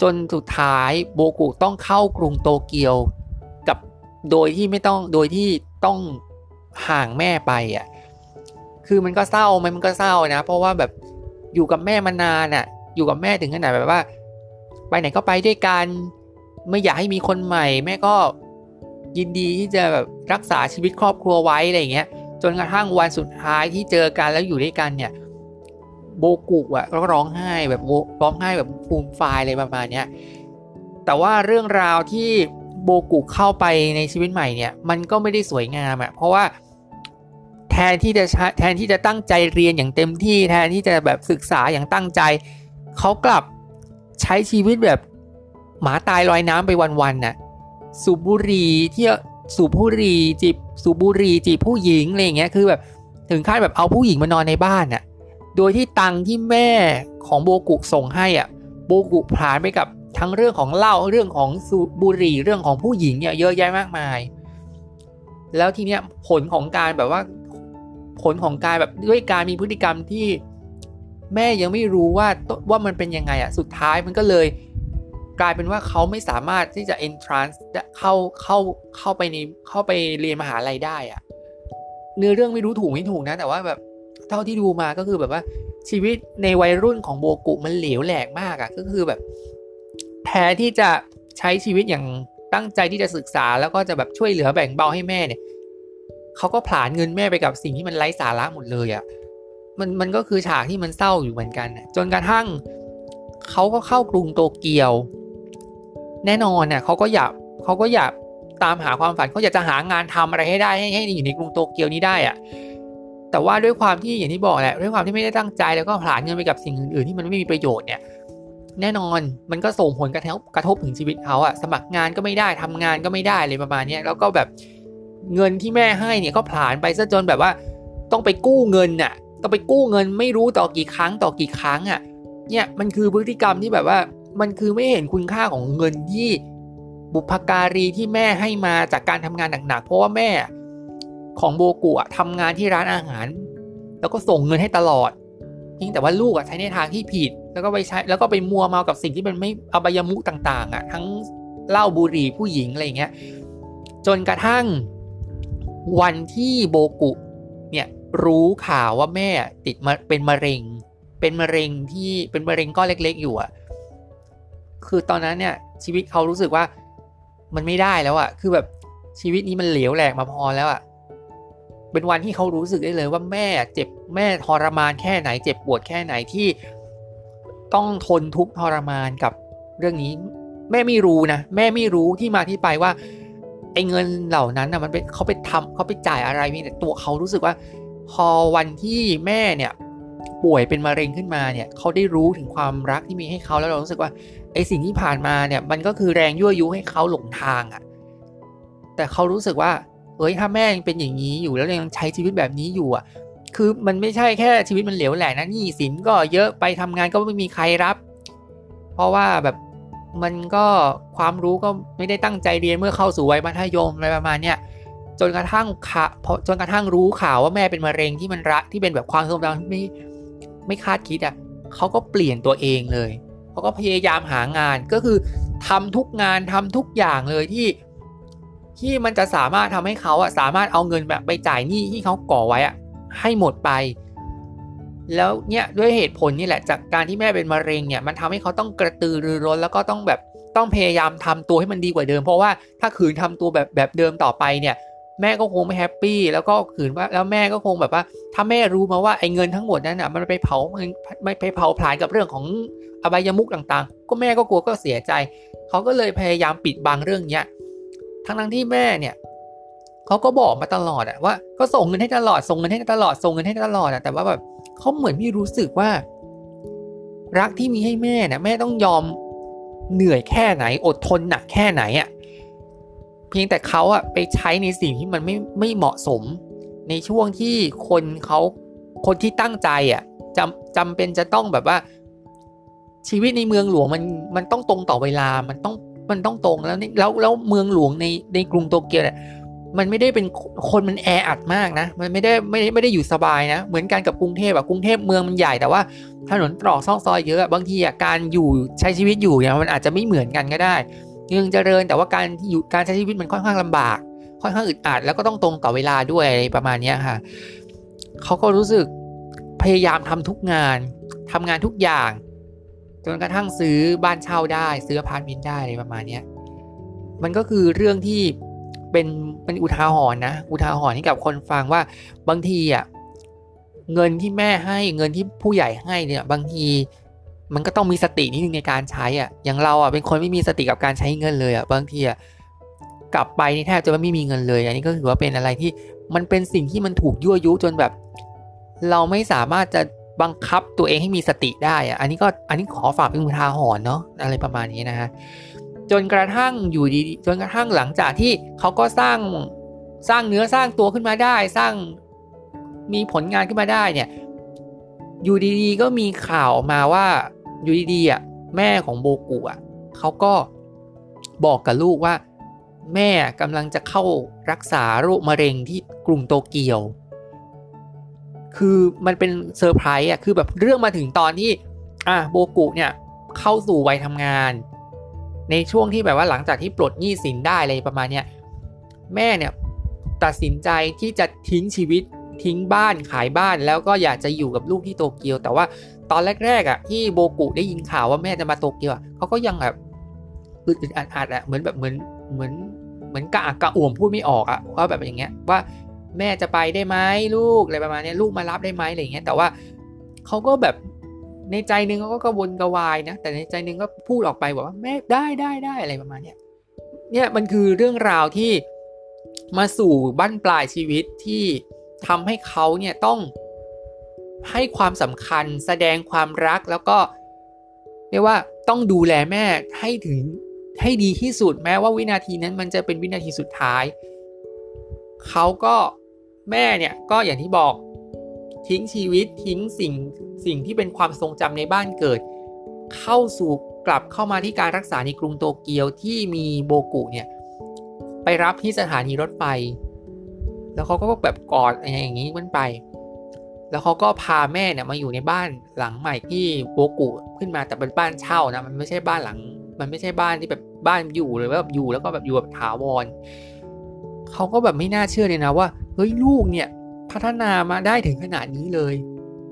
จนสุดท้ายโบกุต้องเข้ากรุงโตเกียวกับโดยที่ไม่ต้องโดยที่ต้องห่างแม่ไปอะคือมันก็เศร้ามันมันก็เศร้านะ เพราะว่าแบบอยู่กับแม่มานานอะ อยู่กับแม่ถึงขนาดแบบว่า ไปไหนก็ไปด้วยกันไม่อยากให้มีคนใหม่ แม่ก็ยินดีที่จะแบบรักษาชีวิตครอบครัวไว้อะไรอย่างเงี้ย จนกระทั่งวันสุดท้ายที่เจอกันแล้วอยู่ด้วยกันเนี่ยโบกุอะก็ร้องไห้แบบร้องไห้แบบฟูมฟายอะไรประมาณเนี้ยแต่ว่าเรื่องราวที่โบกุเข้าไปในชีวิตใหม่เนี่ยมันก็ไม่ได้สวยงามอะเพราะว่าแทนที่จะแทนที่จะตั้งใจเรียนอย่างเต็มที่แทนที่จะแบบศึกษาอย่างตั้งใจ เขากลับใช้ชีวิตแบบหมาตายลอยน้ำไปวันๆน่ะสูบบุหรี่เที่ยว สูบบุหรี่จีบสูบบุหรี่จีบผู้หญิงอะไรอย่างเงี้ยคือแบบถึงขั้นแบบเอาผู้หญิงมานอนในบ้านน่ะโดยที่ตังที่แม่ของโบกุส่งให้อะโบกุผ่านไปกับทั้งเรื่องของเหล้าเรื่องของสูบบุหรี่เรื่องของผู้หญิงเนี่ยเยอะแยะมากมาย แล้วทีเนี้ยผลของการแบบว่าผลของการแบบด้วยการมีพฤติกรรมที่แม่ยังไม่รู้ว่าว่ามันเป็นยังไงอะสุดท้ายมันก็เลย กลายเป็นว่าเขาไม่สามารถที่จะ entrance เข้าเข้าเข้าไปในเข้าไปเรียนมหาลัยได้อะเนื้อเรื่องไม่รู้ถูกไม่ถูกนะ แต่ว่าแบบเท่าที่ดูมาก็คือแบบว่าชีวิตในวัยรุ่นของโบกุมันเหลวแหลกมากอะก็คือแบบแทนที่จะใช้ชีวิตอย่างตั้งใจที่จะศึกษาแล้วก็จะแบบช่วยเหลือแบ่งเบาให้แม่เนี่ยเขาก็ผลาญเงินแม่ไปกับสิ่งที่มันไร้สาระหมดเลยอะมันมันก็คือฉากที่มันเศร้าอยู่เหมือนกัน จนกระทั่งเขาก็เข้ากรุงโตเกียว แน่นอนเนี่ยเขาก็อยากเขาก็อยากตามหาความฝันเขาอยากจะหางานทำอะไรให้ได้ให้ให้อยู่ในกรุงโตเกียวนี้ได้อะแต่ว่าด้วยความที่อย่างที่บอกแหละด้วยความที่ไม่ได้ตั้งใจแล้วก็ผลาญเงินไปกับสิ่งอื่นๆที่มันไม่มีประโยชน์เนี่ยแน่นอนมันก็ส่งผลกระทบกระทบถึงชีวิตเขาอะสมัครงานก็ไม่ได้ทำงานก็ไม่ได้เลยประมาณนี้แล้วก็แบบเงินที่แม่ให้เนี่ยก็ผลาญไปซะจนแบบว่าต้องไปกู้เงินน่ะต้องไปกู้เงินไม่รู้ต่อกี่ครั้งต่อกี่ครั้งอะเนี่ยมันคือพฤติกรรมที่แบบว่า มันคือไม่เห็นคุณค่าของเงินที่บุพการีที่แม่ให้มาจากการทำงานหนักๆเพราะว่าแม่ของโบกุอะทำงานที่ร้านอาหาร แล้วก็ส่งเงินให้ตลอดเพียงแต่ว่าลูกอะใช้ในทางที่ผิด แล้วก็ไปใช้แล้วก็ไปมัวเมากับสิ่งที่มันไม่อบายมุกต่างๆอะทั้งเหล้าบุหรี่ผู้หญิงอะไรเงี้ยจนกระทั่งวันที่โบกุเนี่ยรู้ข่าวว่าแม่ติดมาเป็นมะเร็ง เป็นมะเร็งที่เป็นมะเร็งก้อนเล็ก ๆ อยู่อะ คือตอนนั้นเนี่ยชีวิตเขารู้สึกว่ามันไม่ได้แล้วอะคือแบบชีวิตนี้มันเหลวแหลกมาพอแล้วอะเป็นวันที่เขารู้สึกได้เลยว่าแม่เจ็บแม่ทรมานแค่ไหน เจ็บปวดแค่ไหนที่ต้องทนทุกข์ทรมานกับเรื่องนี้ แม่ไม่รู้นะแม่ไม่รู้ที่มาที่ไปว่าไอ้เงินเหล่านั้นนะมันเป็นเขาไปทำเขาไปจ่ายอะไรเียแต่ตัวเขารู้สึกว่า พอวันที่แม่เนี่ยป่วยเป็นมะเร็งขึ้นมาเนี่ยเขาได้รู้ถึงความรักที่มีให้เขาแล้วเรารู้สึกว่า ไอสิ่งที่ผ่านมาเนี่ยมันก็คือแรงยั่วยุให้เขาหลงทางอะ่ะแต่เขารู้สึกว่าเอ้ยถ้าแม่ยังเป็นอย่างนี้อยู่แล้วยังใช้ชีวิตแบบนี้อยู่อะ คือมันไม่ใช่แค่ชีวิตมันเหลวแหลกนะหนี้สินก็เยอะไปทำงานก็ไม่มีใครรับ เพราะว่าแบบมันก็ความรู้ก็ไม่ได้ตั้งใจเรียนเมื่อเข้าสู่วัยมัธยมอะไรประมาณเนี้ยจนกระทั่งขาจนกระทั่งรู้ข่าวว่าแม่เป็นมะเร็งที่มันระที่เป็นแบบความทรงจำไม่ไม่คาดคิดอะเขาก็เปลี่ยนตัวเองเลย เขาก็พยายามหางานก็คือทำทุกงานทำทุกอย่างเลยที่ที่มันจะสามารถทำให้เขาอะสามารถเอาเงินแบบไปจ่ายหนี้ที่เขาก่อไว้อะให้หมดไป แล้วเนี่ยด้วยเหตุผลนี่แหละ จากการที่แม่เป็นมะเร็งเนี่ยมันทำให้เขาต้องกระตือรือร้นแล้วก็ต้องแบบต้องพยายามทำตัวให้มันดีกว่าเดิม เพราะว่าถ้าขืนทำตัวแบบแบบเดิมต่อไปเนี่ยแม่ก็คงไม่แฮปปี้แล้วก็ขืนว่าแล้วแม่ก็คงแบบว่า ถ้าแม่รู้มาว่าไอ้เงินทั้งหมดนั้นอะมันไปเผามันไม่ไปเผาผลาญกับเรื่องของ อบายมุกต่างๆ ก็แม่ก็กลัวก็เสียใจ เขาก็เลยพยายามปิดบังเรื่องเนี้ยทั้งทั้งที่แม่เนี่ยเขาก็บอกมาตลอดอะว่าก็ส่งเงินให้ตลอดส่งเงินให้ตลอดส่งเงินให้ตลอดอะแต่ว่าแบบเขาเหมือนไม่รู้สึกว่า รักที่มีให้แม่เนี่ยแม่ต้องยอมเหนื่อยแค่ไหน อดทนหนักแค่ไหนอะเพียงแต่เขาอะไปใช้ในสิ่งที่มันไม่ไม่เหมาะสม ในช่วงที่คนเขาคนที่ตั้งใจอะจำจำเป็นจะต้องแบบว่า ชีวิตในเมืองหลวงมันมันต้องตรงต่อเวลา มันต้องมันต้องตรงแล้วแล้วแล้วเมืองหลวงในในกรุงโตเกียวเนี่ยมันไม่ได้เป็นคนมันแออัดมากนะ มันไม่ได้ไม่ได้ไม่ได้อยู่สบายนะ เหมือนกันกับกรุงเทพอะกรุงเทพเมืองมันใหญ่แต่ว่าถนนตรอกซอกซอยเยอะบางทีอะการอยู่ใช้ชีวิตอยู่เนี่ยมันอาจจะไม่เหมือนกันก็ได้เมืองเจริญแต่ว่าการอยู่การใช้ชีวิตมันค่อนข้างลำบาก ค่อนข้างอึดอัดแล้วก็ต้องตรงต่อเวลาด้วยอะไรประมาณนี้ค่ะเขาก็รู้สึกพยายามทำทุกงานทำงานทุกอย่าง จนกระทั่งซื้อบ้านเช่าได้ ซื้ออพาร์ตเมนต์ได้อะไรประมาณนี้มันก็คือเรื่องที่เป็นเป็นอุทาหรณ์นะ อุทาหรณ์ให้กับคนฟังว่าบางทีอะเงินที่แม่ให้เงินที่ผู้ใหญ่ให้เนี่ย บางทีมันก็ต้องมีสตินิดนึงในการใช้อะอย่างเราอะเป็นคนไม่มีสติกับการใช้เงินเลยอะบางทีอะกลับไปนี่แทบจะไม่มีเงินเลย อันนี้ก็ถือว่าเป็นอะไรที่มันเป็นสิ่งที่มันถูกยั่วยุจนแบบ เราไม่สามารถจะ บังคับตัวเองให้มีสติได้อะอันนี้ก็อันนี้ขอฝากเป็นอุทาหรณ์เนาะอะไรประมาณนี้นะฮะจนกระทั่งอยู่ดีจนกระทั่งหลังจากที่เขาก็สร้างสร้างเนื้อสร้างตัวขึ้นมาได้ สร้างมีผลงานขึ้นมาได้เนี่ย อยู่ดีๆก็มีข่าวออกมาว่าอยู่ดีๆอะแม่ของโบกุอะเขาก็บอกกับลูกว่า แม่กำลังจะเข้ารักษาโรคมะเร็งที่กรุงโตเกียว คือมันเป็นเซอร์ไพรส์อะคือแบบเรื่องมาถึงตอนที่อะโบกุเนี่ยเข้าสู่วัยทำงาน ในช่วงที่แบบว่าหลังจากที่ปลดหนี้สินได้อะไรประมาณเนี้ยแม่เนี่ยตัดสินใจที่จะทิ้งชีวิตทิ้งบ้านขายบ้านแล้วก็อยากจะอยู่กับลูกที่โตเกียว แต่ว่าตอนแรกๆอะที่โบกุได้ยินข่าวว่าแม่จะมาโตเกียวเขาก็ยังแบบอึดอัดอัดอะเหมือนแบบเหมือนเหมือนเหมือนกะอักกะอ่วมพูดไม่ออกอะว่าแบบอย่างเงี้ยว่า แม่จะไปได้ไหมลูกอะไรประมาณนี้ลูกมารับได้ไหมอะไรอย่างเงี้ยแต่ว่าเขาก็แบบในใจนึงเขาก็กระวนกระวายนะแต่ในใจนึงก็พูดออกไปบอกว่าแม่ได้ได้ได้อะไรประมาณเนี้ยเนี่ยมันคือเรื่องราวที่มาสู่บั้นปลายชีวิตที่ทำให้เขาเนี่ยต้องให้ความสำคัญแสดงความรักแล้วก็เรียกว่าต้องดูแลแม่ให้ถึงให้ดีที่สุดแม้ว่าวินาทีนั้นมันจะเป็นวินาทีสุดท้าย เขาก็ แม่เนี่ยก็อย่างที่บอกทิ้งชีวิตทิ้งสิ่งสิ่งที่เป็นความทรงจำในบ้านเกิด เข้าสู่กลับเข้ามาที่การรักษาในกรุงโตเกียวที่มีโบกุเนี่ยไปรับที่สถานีรถไฟ แล้วเขาก็แบบกอดอะไรอย่างนี้มันไป แล้วเขาก็พาแม่เนี่ยมาอยู่ในบ้านหลังใหม่ที่โบกุขึ้นมาแต่เป็นบ้านเช่านะมันไม่ใช่บ้านหลัง มันไม่ใช่บ้านที่แบบบ้านอยู่เลยว่าแบบอยู่แล้วก็แบบอยู่แบบถาวร เขาก็แบบไม่น่าเชื่อเลยนะว่าเฮ้ยลูกเนี่ยพัฒนามาได้ถึงขนาดนี้เลย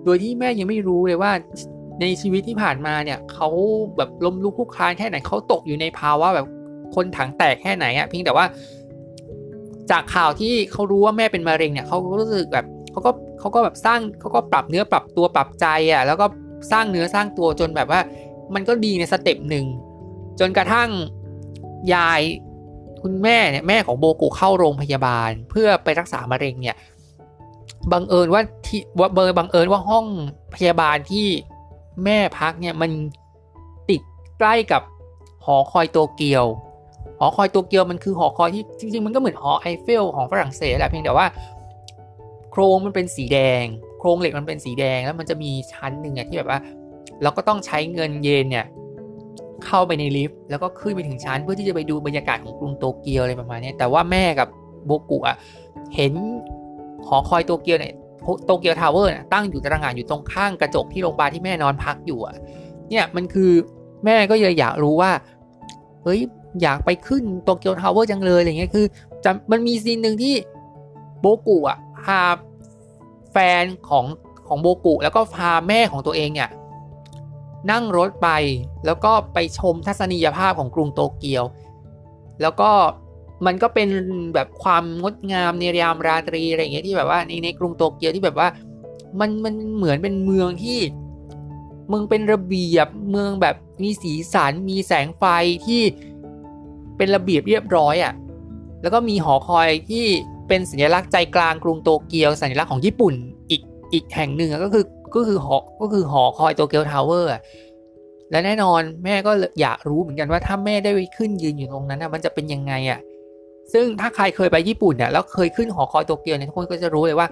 โดยที่แม่ยังไม่รู้เลยว่าในชีวิตที่ผ่านมาเนี่ยเขาแบบล้มลุกคลุกคลานแค่ไหนเขาตกอยู่ในภาวะแบบคนถังแตกแค่ไหนอะเพียงแต่ว่า จากข่าวที่เขารู้ว่าแม่เป็นมะเร็งเนี่ยเขารู้สึกแบบเขาก็เขาก็แบบสร้างเขาก็ปรับเนื้อปรับตัวปรับใจอะ่ะแล้วก็สร้างเนื้อสร้างตัวจนแบบว่า มันก็ดีในสเต็ปหนึ่งจนกระทั่งยาย คุณแม่เนี่ยแม่ของโบกุเข้าโรงพยาบาล เพื่อไปรักษามะเร็งเนี่ยบังเอิญว่าที่ว่าเบอร์บังเอิญว่าห้องพยาบาลที่แม่พักเนี่ยมันติดใกล้กับหอคอยโตเกียว หอคอยโตเกียวมันคือหอคอยที่จริง ๆ มันก็เหมือนหอไอเฟลของฝรั่งเศสแหละเพียงแต่ว่า โครงมันเป็นสีแดง โครงเหล็กมันเป็นสีแดงแล้วมันจะมีชั้นหนึ่งอะที่แบบว่า เราก็ต้องใช้เงินเยนเนี่ย เข้าไปในลิฟต์แล้วก็ขึ้นไปถึงชั้นเพื่อที่จะไปดูบรรยากาศของกรุงโตเกียวอะไรประมาณนี้แต่ว่าแม่กับโบกุอะเห็นหอคอยโตเกียวเนี่ยโตเกียวทาวเวอร์เนี่ยตั้งอยู่ตระหง่านอยู่ตรงข้างกระจกที่โรงพยาบาลที่แม่นอนพักอยู่อะเนี่ยมันคือแม่ก็เลยอยากรู้ว่าเฮ้ยอยากไปขึ้นโตเกียวทาวเวอร์จังเลยอะไรเงี้ยคือจะมันมีซีนหนึ่งที่โบกุอะพาแฟนของของโบกุแล้วก็พาแม่ของตัวเองเนี่ย นั่งรถไป แล้วก็ไปชมทัศนียภาพของกรุงโตเกียว แล้วก็มันก็เป็นแบบความงดงามในยามราตรีอะไรอย่างเงี้ยที่แบบว่าในในกรุงโตเกียวที่แบบว่า มันมันเหมือนเป็นเมืองที่เมืองเป็นระเบียบเมืองแบบมีสีสันมีแสงไฟที่เป็นระเบียบเรียบร้อยอะ่ะแล้วก็มีหอคอยที่เป็นสัญลักษณ์ใจกลางกรุงโตเกียว สัญลักษณ์ของญี่ปุ่นอีกอีกแห่งหนึ่งก็คือ ก็คือหอก็คือหอคอยโตเกียวทาวเวอร์และแน่นอนแม่ก็อยากรู้เหมือนกันว่าถ้าแม่ได้ขึ้นยืนอยู่ตรงนั้นนะมันจะเป็นยังไงอะ่ะซึ่งถ้าใครเคยไปญี่ปุ่นเนี่ยแล้วเคยขึ้นหอคอยโตเกียวเนี่ยทุกคนก็จะรู้เลยว่า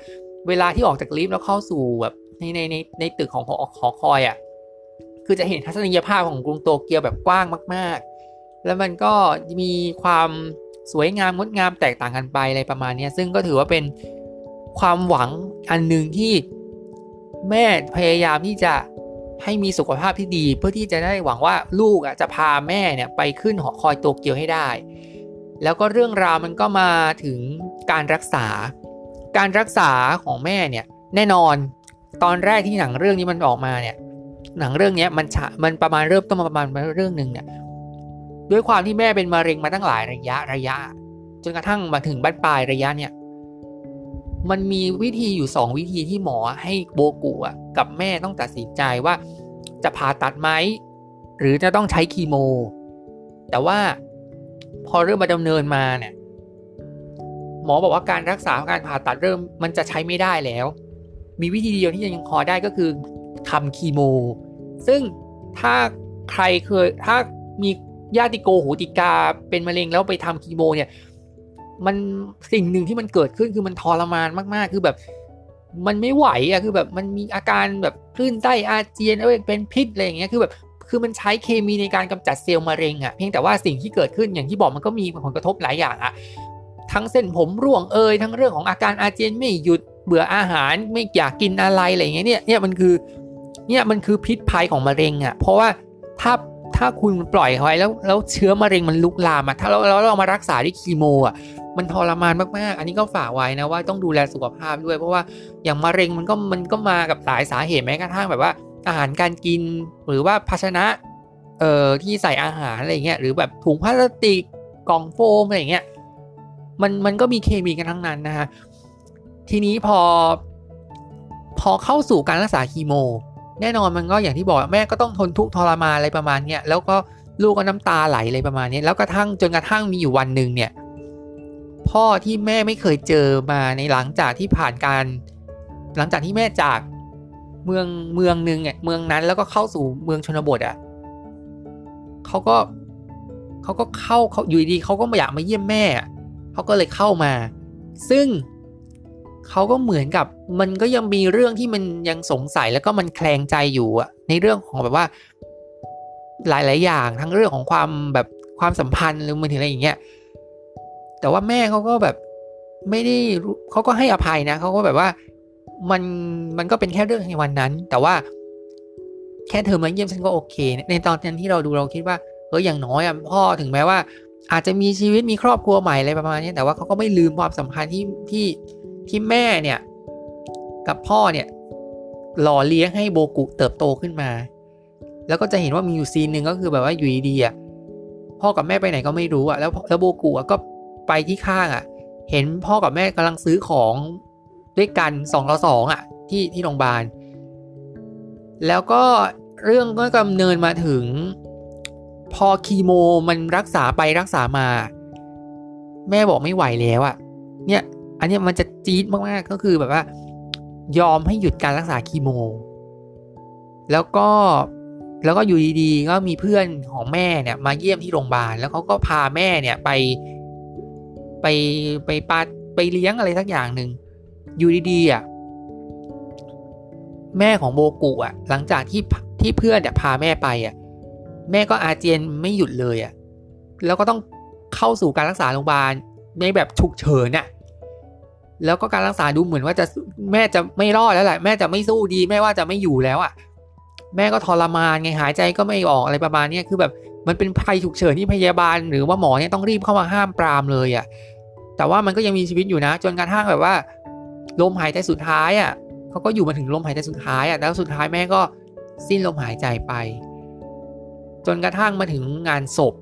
เวลาที่ออกจากลิฟต์แล้วเข้าสู่แบบในในในในตึกของหอหอคอยอะ่ะคือจะเห็นทัศนียภาพของกรุงโตเกียวแบบกว้างมาก ๆ แล้วมันก็มีความสวยงามงดงามแตกต่างกันไปอะไรประมาณนี้ซึ่งก็ถือว่าเป็นความหวังอันหนึ่งที่ แม่พยายามที่จะให้มีสุขภาพที่ดี เพื่อที่จะได้หวังว่าลูกอะจะพาแม่เนี่ยไปขึ้นหอคอยโตเกียวให้ได้ แล้วก็เรื่องราวมันก็มาถึงการรักษา การรักษาของแม่เนี่ยแน่นอนตอนแรกที่หนังเรื่องนี้มันออกมาเนี่ยหนังเรื่องนี้มันมันประมาณเริ่มต้นมาประมาณเรื่องหนึ่งเนี่ยด้วยความที่แม่เป็นมะเร็งมาตั้งหลายระยะระยะ จนกระทั่งมาถึงบั้นปลายระยะเนี่ย มันมีวิธีอยู่ 2 วิธีที่หมอให้โบกุอะกับแม่ต้องตัดสินใจว่า จะผ่าตัดไหมหรือจะต้องใช้คีโม แต่ว่าพอเริ่มมาดำเนินมาเนี่ยหมอบอกว่าการรักษาการผ่าตัดเริ่มมันจะใช้ไม่ได้แล้ว มีวิธีเดียวที่ยังพอได้ก็คือทำคีโม ซึ่งถ้าใครเคยถ้ามีญาติโกโหติกาเป็นมะเร็งแล้วไปทำคีโมเนี่ย มันสิ่งหนึ่งที่มันเกิดขึ้นคือมันทรมานมากๆ คือแบบ มันไม่ไหวอะคือแบบมันมีอาการแบบคลื่นไส้อาเจียนเอ้ยเป็นพิษอะไรอย่างเงี้ยคือแบบคือมันใช้เคมีในการกำจัดเซลล์มะเร็งอะเพียงแต่ว่าสิ่งที่เกิดขึ้นอย่างที่บอกมันก็มีผลกระทบหลายอย่างอะทั้งเส้นผมร่วงเอยทั้งเรื่องของอาการอาเจียนไม่หยุดเบื่ออาหารไม่อยากกินอะไรอะไรอย่างเงี้ยเนี่ยเนี่ยมันคือเนี่ยมันคือพิษภัยของมะเร็งอะเพราะว่าถ้าถ้าคุณปล่อยไว้แล้วแล้วเชื้อมะเร็งมันลุกลามอะถ้าเราเรามารักษาด้วยคีโมอะ มันทรมานมากๆ อันนี้ก็ฝากไว้นะว่าต้องดูแลสุขภาพด้วย เพราะว่าอย่างมะเร็งมันก็มันก็มากับหลายสาเหตุแม้กระทั่งแบบว่า อาหารการกินหรือว่าภาชนะเอ่อที่ใส่อาหารอะไรเงี้ยหรือแบบถุงพลาสติกกล่องโฟมอะไรเงี้ยมันมันก็มีเคมีกันทั้งนั้นนะฮะทีนี้พอพอเข้าสู่การรักษาคีโม แน่นอนมันก็อย่างที่บอกแม่ก็ต้องทนทุกข์ทรมานอะไรประมาณเนี้ยแล้วก็ลูกก็น้ำตาไหลอะไรประมาณนี้แล้วกระทั่งจนกระทั่งมีอยู่วันหนึ่งเนี่ย พ่อที่แม่ไม่เคยเจอมาในหลังจากที่ผ่านการ หลังจากที่แม่จากเมืองเมืองหนึ่งอะเมืองนั้นแล้วก็เข้าสู่เมืองชนบทอะเขาก็เขาก็เข้าเขาอยู่ดีเขาก็มาอยากมาเยี่ยมแม่เขาก็เลยเข้ามา ซึ่งเขาก็เหมือนกับมันก็ยังมีเรื่องที่มันยังสงสัยแล้วก็มันแคลงใจอยู่อะในเรื่องของแบบว่า หลาย ๆ อย่างทั้งเรื่องของความแบบความสัมพันธ์หรือมันถึงอะไรอย่างเงี้ย แต่ว่าแม่เขาก็แบบไม่ได้เขาก็ให้อภัยนะเขาก็แบบว่ามันมันก็เป็นแค่เรื่องในวันนั้น แต่ว่า แค่เธอมาเยี่ยมฉันก็โอเค ในตอนนั้นที่เราดูเราคิดว่าเอออย่างน้อยอะพ่อถึงแม้ว่า อาจจะมีชีวิตมีครอบครัวใหม่อะไรประมาณนี้แต่ว่าเขาก็ไม่ลืมความสัมพันธ์ที่ที่ที่แม่เนี่ย กับพ่อเนี่ย หล่อเลี้ยงให้โบกุเติบโตขึ้นมา แล้วก็จะเห็นว่ามีอยู่ซีนหนึ่งก็คือแบบว่าอยู่ดีๆอะพ่อกับแม่ไปไหนก็ไม่รู้อะแล้วแล้วโบกุก็ ไปที่ข้างอะ เห็นพ่อกับแม่กำลังซื้อของด้วยกันสองต่อสองอะ ที่ที่โรงพยาบาล แล้วก็เรื่องก็กำเนินมาถึง พอคีโมมันรักษาไปรักษามา แม่บอกไม่ไหวแล้วอะ เนี่ย อันนี้มันจะจี๊ดมากๆก็คือแบบว่า ยอมให้หยุดการรักษาคีโม แล้วก็แล้วก็อยู่ดีๆก็มีเพื่อนของแม่เนี่ยมาเยี่ยมที่โรงพยาบาลแล้วเขาก็พาแม่เนี่ยไป ไปไปปาไปเลี้ยงอะไรสักอย่างหนึ่งอยู่ดีๆอะแม่ของโบกุอะ หลังจากที่ที่เพื่อนเนี่ยพาแม่ไปอะ แม่ก็อาเจียนไม่หยุดเลยอะ แล้วก็ต้องเข้าสู่การรักษาโรงพยาบาลในแบบฉุกเฉินอะแล้วก็การรักษาดูเหมือนว่าจะแม่จะไม่รอดแล้วแหละแม่จะไม่สู้ดีแม่ว่าจะไม่อยู่แล้วอะ แม่ก็ทรมานไงหายใจก็ไม่ออกอะไรประมาณนี้คือแบบมันเป็นภัยฉุกเฉินที่พยาบาลหรือว่าหมอเนี่ยต้องรีบเข้ามาห้ามปรามเลยอะ่ะ แต่ว่ามันก็ยังมีชีวิตอยู่นะ จนกระทั่งแบบว่า ลมหายใจสุดท้ายอะ่ะเขาก็อยู่มาถึงลมหายใจสุดท้ายอะ่ะแล้วสุดท้ายแม่ก็สิ้นลมหายใจไป จนกระทั่งมาถึงงานศพ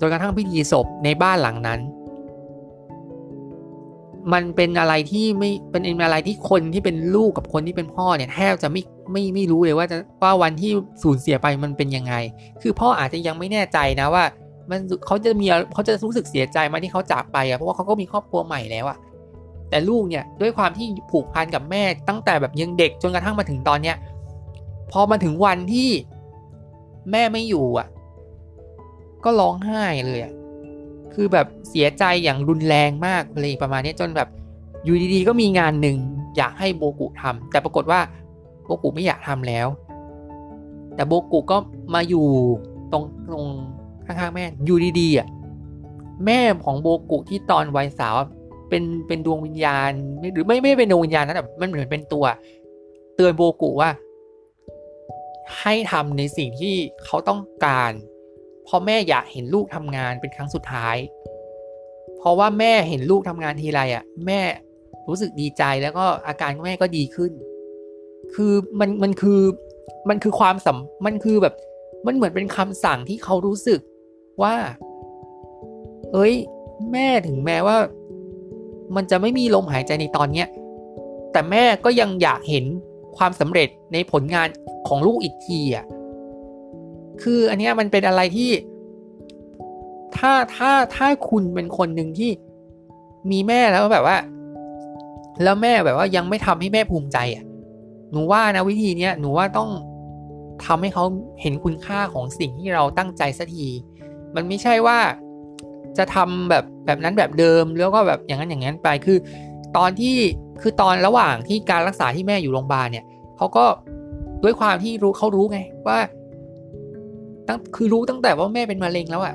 จนกระทั่งพิธีศพในบ้านหลังนั้น มันเป็นอะไรที่ไม่เป็นอะไรที่คนที่เป็นลูกกับคนที่เป็นพ่อเนี่ยแทบจะไม่ไม่ไม่รู้เลยว่าจะว่าวันที่สูญเสียไปมันเป็นยังไง คือพ่ออาจจะยังไม่แน่ใจนะว่า มันเขาจะมีเขาจะรู้สึกเสียใจมาที่เขาจากไปอะเพราะว่าเขาก็มีครอบครัวใหม่แล้วอะแต่ลูกเนี่ยด้วยความที่ผูกพันกับแม่ตั้งแต่แบบยังเด็กจนกระทั่งมาถึงตอนเนี้ยพอมาถึงวันที่แม่ไม่อยู่อะ ก็ร้องไห้เลยอะคือแบบเสียใจอย่างรุนแรงมากเลยประมาณนี้จนแบบอยู่ดีๆก็มีงานหนึ่งอยากให้โบกุทำแต่ปรากฏว่าโบกุไม่อยากทำแล้ว แต่โบกุก็มาอยู่ตรงตรง ข้างๆแม่อยู่ดีๆอะแม่ของโบกุที่ตอนวัยสาวเป็นเป็นดวงวิญญาณหรือไม่ไม่เป็นดวงวิญญาณนะแต่มันเหมือนเป็นตัว เตือนโบกุว่า ให้ทำในสิ่งที่เขาต้องการเพราะแม่อยากเห็นลูกทำงานเป็นครั้งสุดท้าย เพราะว่าแม่เห็นลูกทำงานทีไรอะ แม่รู้สึกดีใจแล้วก็อาการแม่ก็ดีขึ้น คือมันมันคือมันคือความสัมมันคือแบบมันเหมือนเป็นคำสั่งที่เขารู้สึก ว่า เอ้ย แม่ถึงแม้ว่า มันจะไม่มีลมหายใจในตอนเนี้ยแต่แม่ก็ยังอยากเห็นความสำเร็จในผลงานของลูกอีกทีอะคืออันนี้มันเป็นอะไรที่ ถ้าถ้าถ้าคุณเป็นคนหนึ่งที่มีแม่แล้วแบบว่า แล้วแม่แบบว่ายังไม่ทำให้แม่ภูมิใจอะ หนูว่านะวิธีเนี้ยหนูว่าต้องทำให้เขาเห็นคุณค่าของสิ่งที่เราตั้งใจสักที มันไม่ใช่ว่าจะทำแบบแบบนั้นแบบเดิมแล้วก็แบบอย่างนั้นอย่างนั้นไปคือ ตอนที่คือตอนระหว่างที่การรักษาที่แม่อยู่โรงพยาบาลเนี่ยเขาก็ด้วยความที่รู้เขารู้ไงว่าตั้งคือรู้ตั้งแต่ว่าแม่เป็นมะเร็งแล้วอะ่ะ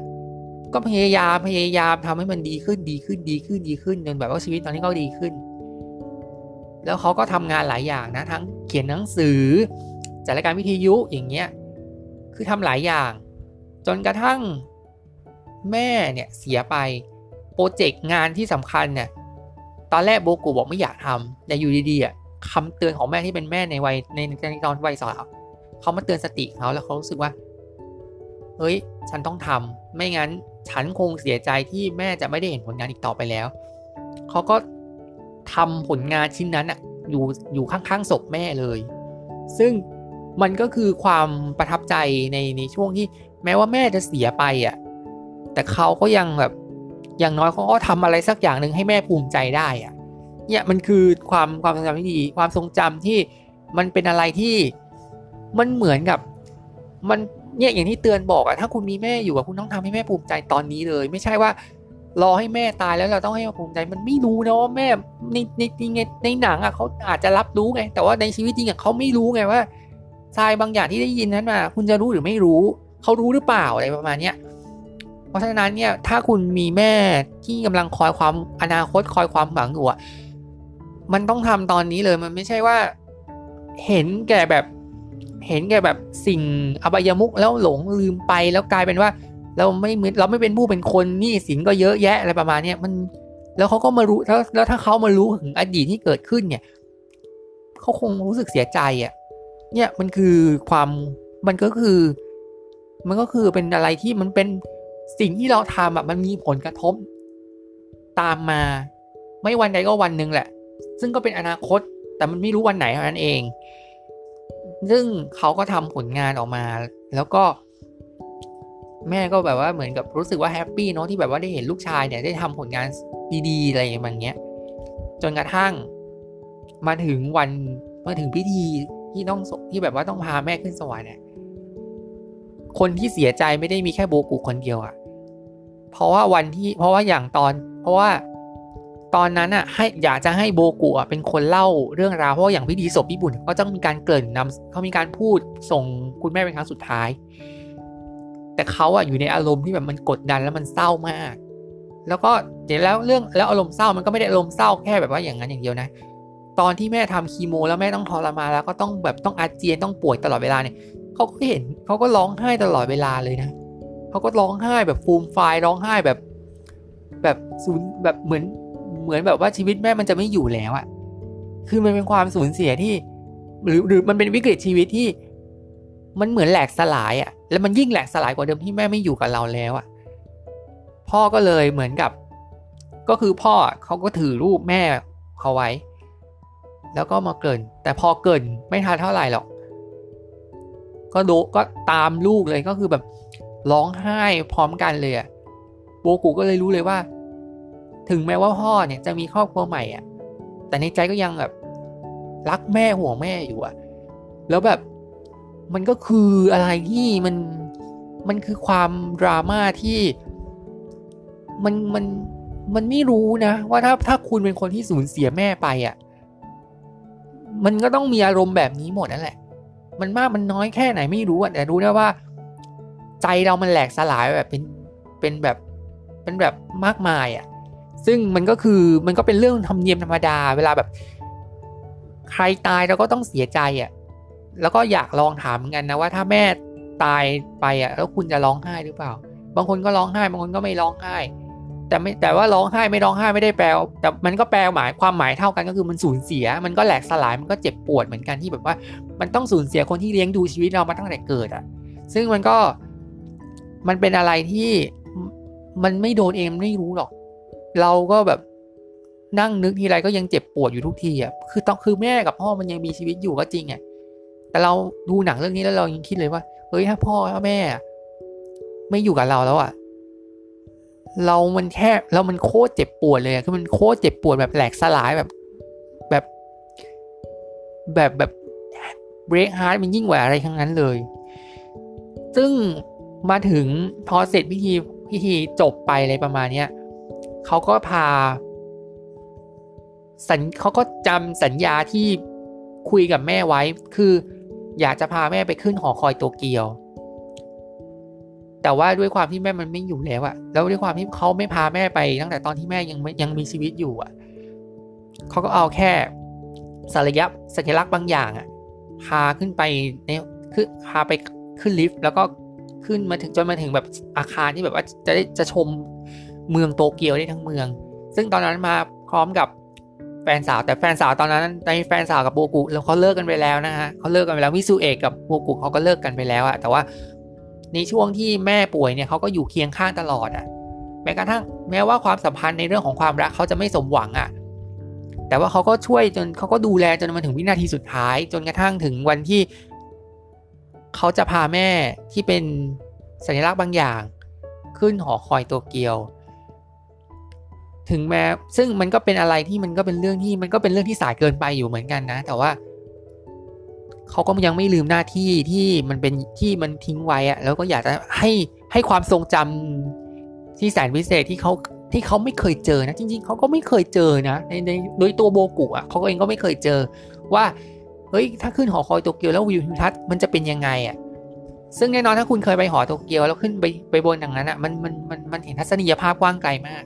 ก็พยายามพยายามทำให้มันดีขึ้นดีขึ้นดีขึ้นดีขึ้นจนแบบว่าชีวิตตอนนี้ก็ดีขึ้น แล้วเขาก็ทำงานหลายอย่างนะ ทั้งเขียนหนังสือจัดรายการวิทยุอย่างเงี้ยคือทำหลายอย่าง จนกระทั่ง แม่เนี่ยเสียไปโปรเจกต์งานที่สำคัญเนี่ยตอนแรกโบกูบอกไม่อยากทำแต่อยู่ดีๆอะคำเตือนของแม่ที่เป็นแม่ในวัยในในตอนวัยสาวเขามาเตือนสติเขาแล้วเขารู้สึกว่า เฮ้ย ฉันต้องทำไม่งั้นฉันคงเสียใจที่แม่จะไม่ได้เห็นผลงานอีกต่อไปแล้ว เขาก็ทำผลงานชิ้นนั้นอะอยู่อยู่ข้างๆศพแม่เลย ซึ่งมันก็คือความประทับใจในในช่วงที่แม้ว่าแม่จะเสียไปอะ แต่เขาก็ยังแบบอย่างน้อยเขาก็ทำอะไรสักอย่างหนึ่งให้แม่ภูมิใจได้อะเนี่ยมันคือความความทรงจำที่ดีความทรงจำที่มันเป็นอะไรที่มันเหมือนกับมันเนี่ยอย่างที่เตือนบอกอะถ้าคุณมีแม่อยู่อะคุณต้องทำให้แม่ภูมิใจตอนนี้เลย ไม่ใช่ว่ารอให้แม่ตายแล้วเราต้องให้ภูมิใจมันไม่รู้นะว่าแม่ในในในในหนังอะเขาอาจจะรับรู้ไง แต่ว่าในชีวิตจริงอะเขาไม่รู้ไงว่าทรายบางอย่างที่ได้ยินนั้นมาคุณจะรู้หรือไม่รู้เขารู้หรือเปล่าอะไรประมาณเนี้ย เพราะฉะนั้นเนี่ยถ้าคุณมีแม่ที่กำลังคอยความอนาคตคอยความหวังอยู่อะมันต้องทำตอนนี้เลยมันไม่ใช่ว่า เห็นแก่แบบ เห็นแก่แบบสิ่งอบายมุกแล้วหลงลืมไปแล้วกลายเป็นว่า เราไม่เราไม่เป็นผู้เป็นคนนี่สินก็เยอะแยะอะไรประมาณเนี้มันแล้วเขาก็มารู้แล้วแล้วถ้าเขามารู้ถึงอดีตที่เกิดขึ้นเนี่ยเขาคงรู้สึกเสียใจอะ เนี่ยมันคือความมันก็คือ มันก็คือเป็นอะไรที่มันเป็น สิ่งที่เราทำอะมันมีผลกระทบตามมา ไม่วันใดก็วันหนึ่งแหละ ซึ่งก็เป็นอนาคต แต่มันไม่รู้วันไหนเท่านั้นเอง ซึ่งเขาก็ทำผลงานออกมา แล้วก็ แม่ก็แบบว่าเหมือนกับรู้สึกว่าแฮปปี้เนาะที่แบบว่าได้เห็นลูกชายเนี่ยได้ทำผลงานดีๆอะไรอย่างเงี้ยจนกระทั่งมาถึงวันมาถึงพิธีที่ต้องที่แบบว่าต้องพาแม่ขึ้นสวรรค์เนี่ยคนที่เสียใจไม่ได้มีแค่โบกุคนเดียวอะ่ะ เพราะว่าวันที่เพราะว่าอย่างตอน เพราะว่าตอนนั้นอะให้อยากจะให้โบกุอะเป็นคนเล่าเรื่องราวเพราะอย่างพิธีศพญี่ปุ่นก็ต้องมีการเกริ่นนำเขามีการพูดส่งคุณแม่เป็นครั้งสุดท้าย แต่เขาอะอยู่ในอารมณ์ที่แบบมันกดดันแล้วมันเศร้ามาก แล้วก็เดี๋ยวแล้วเรื่องแล้วอารมณ์เศร้ามันก็ไม่ได้อารมณ์เศร้าแค่แบบว่าอย่างนั้นอย่างเดียวนะ ตอนที่แม่ทำคีโม แล้วแม่ต้องทรมานแล้วก็ต้องแบบต้องอาเจียนต้องป่วยตลอดเวลาเนี่ยเขาก็เห็นเขาก็ร้องไห้ตลอดเวลาเลยนะ เขาก็ร้องไห้แบบฟูมไฟร้องไห้แบบแบบศูนย์แบบเหมือนเหมือนแบบว่าชีวิตแม่มันจะไม่อยู่แล้วอะคือมันเป็นความสูญเสียที่ หรือหรือมันเป็นวิกฤตชีวิตที่ มันเหมือนแหลกสลายอะแล้วมันยิ่งแหลกสลายกว่าเดิมที่แม่ไม่อยู่กับเราแล้วอะพ่อก็เลยเหมือนกับ ก็คือพ่อเขาก็ถือรูปแม่เขาไว้ แล้วก็มาเกิน แต่พอเกินไม่ทันเท่าไหร่หรอก ก็โดก็ตามลูกเลยก็คือแบบ ร้องไห้พร้อมกันเลยอะโบกูก็เลยรู้เลยว่า ถึงแม้ว่าพ่อเนี่ยจะมีครอบครัวใหม่อะแต่ในใจก็ยังแบบรักแม่ห่วงแม่อยู่อะแล้วแบบมันก็คืออะไรที่มันมันคือความดราม่าที่มันมันมันไม่รู้นะ ว่าถ้าถ้าคุณเป็นคนที่สูญเสียแม่ไปอะ่ะ มันก็ต้องมีอารมณ์แบบนี้หมดนั่นแหละ มันมากมันน้อยแค่ไหนไม่รู้อะแต่รู้นะว่า ใจเรามันแหลกสลายแบบเป็นเป็นแบบเป็นแบบมากมายอะ่ะซึ่งมันก็คือมันก็เป็นเรื่องธรรมเนียมธรรมดา เวลาแบบ ใครตายเราก็ต้องเสียใจอะ่ะแล้วก็อยากลองถามกันนะว่าถ้าแม่ตายไปอะ แล้วคุณจะร้องไห้หรือเปล่า บางคนก็ร้องไห้บางคนก็ไม่ร้องไห้ แต่ไม่แต่ว่าร้องไห้ไม่ร้องไห้ไม่ได้แปลแต่มันก็แปลหมายความหมายเท่ากันก็คือมันสูญเสีย มันก็แหลกสลายมันก็เจ็บปวดเหมือนกันที่แบบว่า มันต้องสูญเสียคนที่เลี้ยงดูชีวิตเรามาตั้งแต่เกิดอะ ซึ่งมันก็ มันเป็นอะไรที่มันไม่โดนเองไม่รู้หรอก เราก็แบบนั่งนึกทีไรก็ยังเจ็บปวดอยู่ทุกทีอะคือต้องคือแม่กับพ่อมันยังมีชีวิตอยู่ก็จริงอะแต่เราดูหนังเรื่องนี้แล้วเรายังคิดเลยว่าเฮ้ยถ้าพ่อถ้าแม่ ไม่อยู่กับเราแล้วอะ เรามันแค่เรามันโคตรเจ็บปวดเลยคือมันโคตรเจ็บปวดแบบแหลกสลายแบบแบบแบบแบบเบรกฮาร์ดมันยิ่งกว่าอะไรทั้งนั้นเลย ซึ่ง มาถึงพอเสร็จพิธีพิธีจบไปอะไรประมาณเนี้ยเขาก็พาสัญเขาก็จำสัญญาที่คุยกับแม่ไว้ คืออยากจะพาแม่ไปขึ้นหอคอยโตเกียว แต่ว่าด้วยความที่แม่มันไม่อยู่แล้วอะแล้วด้วยความที่เขาไม่พาแม่ไป ตั้งแต่ตอนที่แม่ยังยังมีชีวิตอยู่อะเขาก็เอาแค่สัญลักษณ์สัญลักษณ์บางอย่างอะพาขึ้นไปในขึ้นพาไปขึ้นลิฟต์แล้วก็ ขึ้นมาถึงจนมาถึงแบบอาคารที่แบบว่าจะได้จะชมเมืองโตเกียวได้ทั้งเมือง ซึ่งตอนนั้นมาพร้อมกับแฟนสาวแต่แฟนสาวตอนนั้นในแฟนสาวกับโบกุแล้วเขาเลิกกันไปแล้วนะฮะเขาเลิกกันไปแล้วมิซูเอะกับโบกุเขาก็เลิกกันไปแล้วอะแต่ว่าในช่วงที่แม่ป่วยเนี่ยเขาก็อยู่เคียงข้างตลอดอะแม้กระทั่งแม้ว่าความสัมพันธ์ในเรื่องของความรักเขาจะไม่สมหวังอะแต่ว่าเขาก็ช่วยจนเขาก็ดูแลจนมาถึงวินาทีสุดท้าย จนกระทั่งถึงวันที่ เขาจะพาแม่ที่เป็นสัญลักษณ์บางอย่าง ขึ้นหอคอยโตเกียว ถึงแม้ซึ่งมันก็เป็นอะไรที่มันก็เป็นเรื่องที่มันก็เป็นเรื่องที่สายเกินไปอยู่เหมือนกันนะ แต่ว่าเขาก็ยังไม่ลืมหน้าที่ที่มันเป็นที่มันทิ้งไว้อะแล้วก็อยากจะให้ให้ความทรงจำที่แสนพิเศษที่เขาที่เขาไม่เคยเจอนะ จริง ๆเขาก็ไม่เคยเจอนะในในโดยตัวโบกุอะเขาเองก็ไม่เคยเจอว่า เฮ้ยถ้าขึ้นหอคอยโตเกียวแล้ววิวทิวทัศน์มันจะเป็นยังไงอะซึ่งแน่นอนถ้าคุณเคยไปหอโตเกียวแล้วขึ้นไปไปบนอย่างนั้นอะมันมันมันมันเห็นทัศนียภาพกว้างไกลมาก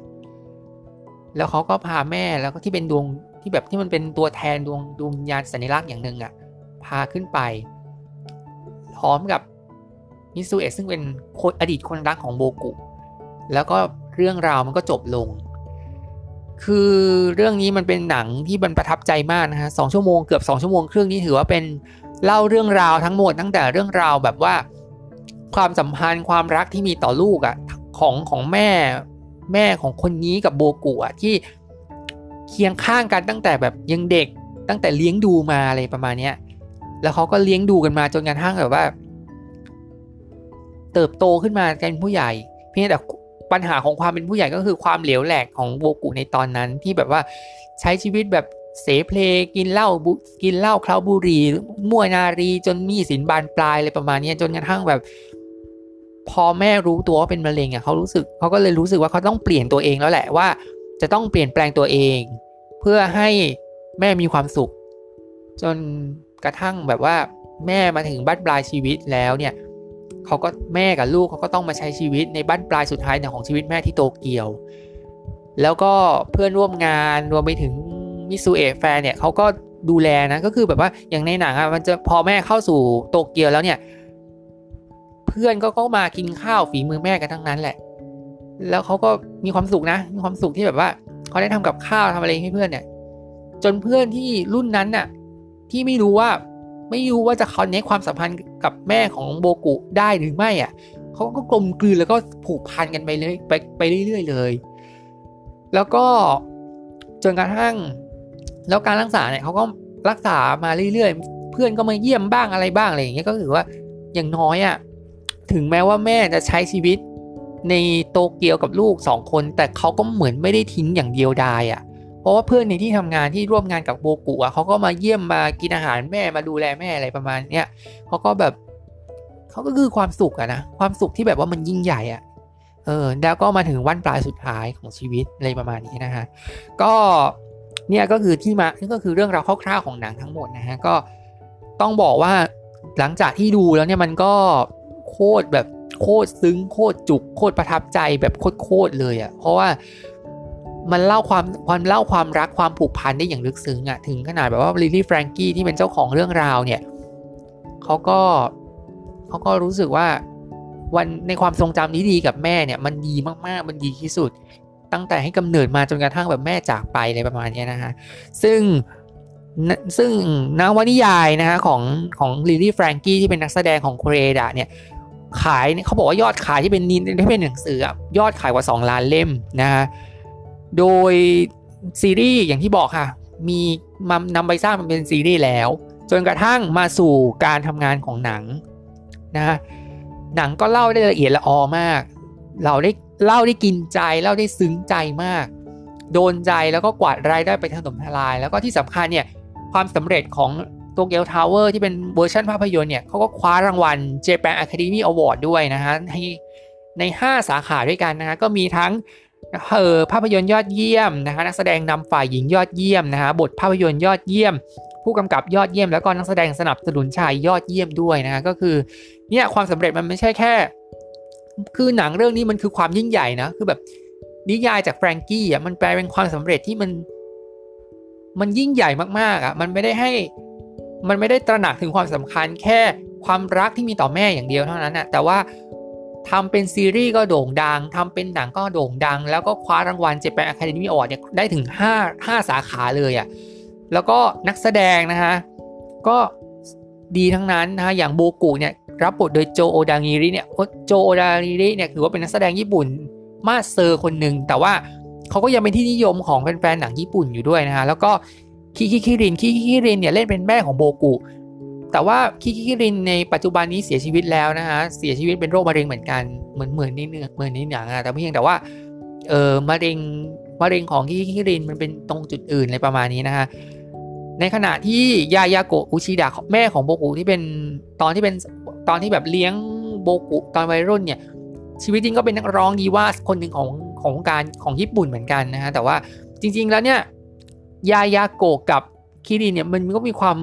แล้วเขาก็พาแม่แล้วก็ที่เป็นดวงที่แบบที่มันเป็นตัวแทนดวงดวงยานสัญลักษณ์อย่างหนึ่งอะพาขึ้นไป พร้อมกับมิซูเอะซึ่งเป็นคนอดีตคนรักของโบกุ แล้วก็เรื่องราวมันก็จบลง คือเรื่องนี้มันเป็นหนังที่มันประทับใจมากนะฮะสองชั่วโมงเกือบสองชั่วโมงครึ่งนี้ถือว่าเป็นเล่าเรื่องราวทั้งหมดตั้งแต่เรื่องราวแบบว่า ความสัมพันธ์ความรักที่มีต่อลูกอะ่ะของของแม่แม่ของคนนี้กับโบกุอะที่เคียงข้างกันตั้งแต่แบบยังเด็กตั้งแต่เลี้ยงดูมาอะไรประมาณเนี้ยแล้วเขาก็เลี้ยงดูกันมาจนกระทั่งแบบว่า เติบโตขึ้นมาเป็นผู้ใหญ่ เพียงแต่ ปัญหาของความเป็นผู้ใหญ่ก็คือความเหลวแหลกของโบกุในตอนนั้นที่แบบว่าใช้ชีวิตแบบเสเพลกินเหล้ากินเหล้าเคล้าบุรีมั่วนารีจนมีสินบานปลายอะไรประมาณนี้จนกระทั่งแบบ พอแม่รู้ตัวว่าเป็นมะเร็งอะเขารู้สึกเขาก็เลยรู้สึกว่าเขาต้องเปลี่ยนตัวเองแล้วแหละว่า จะต้องเปลี่ยนแปลงตัวเอง เพื่อให้แม่มีความสุข จนกระทั่งแบบว่าแม่มาถึงบ้านปลายชีวิตแล้วเนี่ย เขาก็แม่กับลูกเขาก็ต้องมาใช้ชีวิตในบ้านปลายสุดท้ายของชีวิตแม่ที่โตเกียว แล้วก็เพื่อนร่วมงานรวมไปถึงมิซูเอะแฟนเนี่ยเขาก็ดูแลนะก็คือแบบว่าอย่างในหนังอะมันจะพอแม่เข้าสู่โตเกียวแล้วเนี่ย เพื่อนก็ก็มากินข้าวฝีมือแม่กันทั้งนั้นแหละ แล้วเขาก็มีความสุขนะ มีความสุขที่แบบว่าเขาได้ทำกับข้าวทำอะไรให้เพื่อนเนี่ย จนเพื่อนที่รุ่นนั้นน่ะ ที่ไม่รู้ว่า ไม่รู้ว่าจะคอนเนคความสัมพันธ์กับแม่ของโบกุได้หรือไม่อะเขาก็กลมกลืนแล้วก็ผูกพันกันไปเลยไปไปเรื่อยๆเลย แล้วก็จนกระทั่ง แล้วการรักษาเนี่ยเขาก็รักษามาเรื่อยๆ เพื่อนก็มาเยี่ยมบ้างอะไรบ้างอะไรอย่างเงี้ยก็ถือว่าอย่างน้อยอะถึงแม้ว่าแม่จะใช้ชีวิตในโตเกียวกับลูกสองคน แต่เขาก็เหมือนไม่ได้ทิ้งอย่างเดียวดายอะ่ะ เพราะว่าเพื่อนในที่ทำงานที่ร่วมงานกับโบกุอะเขาก็มาเยี่ยมมากินอาหารแม่มาดูแลแม่อะไรประมาณเนี้ยเขาก็แบบเขาก็คือความสุขอะนะความสุขที่แบบว่ามันยิ่งใหญ่อะเออแล้วก็มาถึงวันปลายสุดท้ายของชีวิตอะไรประมาณนี้นะฮะก็เนี่ยก็คือที่มาก็คือเรื่องราวคร่าวๆของหนังทั้งหมดนะฮะก็ต้องบอกว่าหลังจากที่ดูแล้วเนี่ยมันก็โคตรแบบโคตรซึ้งโคตรจุกโคตรประทับใจแบบโคตรเลยอะ่ะเพราะว่า มันเล่าความความเล่าความรักความผูกพันได้อย่างลึกซึ้งอะ่ะถึงขนาดแบบว่าลิลลี่แฟรงกี้ที่เป็นเจ้าของเรื่องราวเนี่ยเขาก็เขาก็รู้สึกว่าวันในความทรงจำนี้ดีกับแม่เนี่ยมันดีมากๆ มันดีที่สุด ตั้งแต่ให้กำเนิดมาจนกระทั่งแบบแม่จากไปอะไรประมาณนี้นะฮะซึ่งซึ่งนวนิยายนะฮะของของลิลลี่แฟรงกี้ที่เป็นนักแสดงของโคเรดะเนี่ยขายเขาบอกว่ายอดขายที่เป็นนินที่เป็นหนังสือยอดขายกว่า 2 ล้านเล่มนะฮะ โดยซีรีส์อย่างที่บอกค่ะ มีมานำไปสร้างมันเป็นซีรีส์แล้ว จนกระทั่งมาสู่การทำงานของหนังนะหนังก็เล่าได้ละเอียดละออมาก เราได้เล่าได้กินใจเล่าได้ซึ้งใจมาก โดนใจแล้วก็กวาดรายได้ไปถล่มทลาย แล้วก็ที่สำคัญเนี่ยความสำเร็จของโตเกียวทาวเวอร์ที่เป็นเวอร์ชันภาพยนตร์เนี่ยเขาก็คว้ารางวัล Japan Academy Award ด้วยนะฮะในใน 5 สาขาด้วยกันนะฮะก็มีทั้ง เออภาพยนตร์ยอดเยี่ยมนะฮะนักแสดงนำฝ่ายหญิงยอดเยี่ยมนะฮะบทภาพยนตร์ยอดเยี่ยม ผู้กำกับยอดเยี่ยม แล้วก็นักแสดงสนับสนุนชายยอดเยี่ยมด้วยนะฮะก็คือเนี่ยความสำเร็จมันไม่ใช่แค่ คือหนังเรื่องนี้มันคือความยิ่งใหญ่นะคือแบบนิยายจากแฟรงกี้อะมันแปลเป็นความสำเร็จที่มัน มันยิ่งใหญ่มากๆอะมันไม่ได้ให้มันไม่ได้ตระหนักถึงความสำคัญแค่ความรักที่มีต่อแม่อย่างเดียวเท่านั้นนะแต่ว่า ทำเป็นซีรีส์ก็โด่งดังทำเป็นหนังก็โด่งดัง แล้วก็คว้ารางวัลเจแปนอะคาเดมี่ออร์ดเนี่ยได้ถึง 5 5 สาขาเลยอะ่ะแล้วก็นักแสดงนะฮะก็ดีทั้งนั้นนะฮะอย่างโบกุเนี่ยรับบทโดยโจโอดางิริเนี่ยโจโอดางิริเนี่ยถือว่าเป็นนักแสดงญี่ปุ่นมาเซอร์คนหนึ่งแต่ว่าเขาก็ยังเป็นที่นิยมของแฟนๆหนังญี่ปุ่นอยู่ด้วยนะฮะแล้วก็คิคิคิรินคิคิคิรินเนี่ยเล่นเป็นแม่ของโบกุ แต่ว่าคิคิรินในปัจจุบันนี้เสียชีวิตแล้วนะฮะเสียชีวิตเป็นโรคมะเร็งเหมือนกันเหมือนเหมือนนี่เหมือนนี่หนังอะแต่เพียงแต่ว่าเออมะเร็งมะเร็งของคิคิคิรินมันเป็นตรงจุดอื่นอะไรประมาณนี้นะฮะในขณะที่ยายาโกะอุชิดะแม่ของโบกุที่เป็นตอนที่เป็นตอนที่แบบเลี้ยงโบกุตอนวัยรุ่นเนี่ยชีวิตจริงก็เป็นนักร้องดีว่าคนหนึ่งของของการของญี่ปุ่นเหมือนกันนะฮะแต่ว่าจริง ๆแล้วเนี่ยยายาโกะกับคิรินเนี่ยมันก็มีความ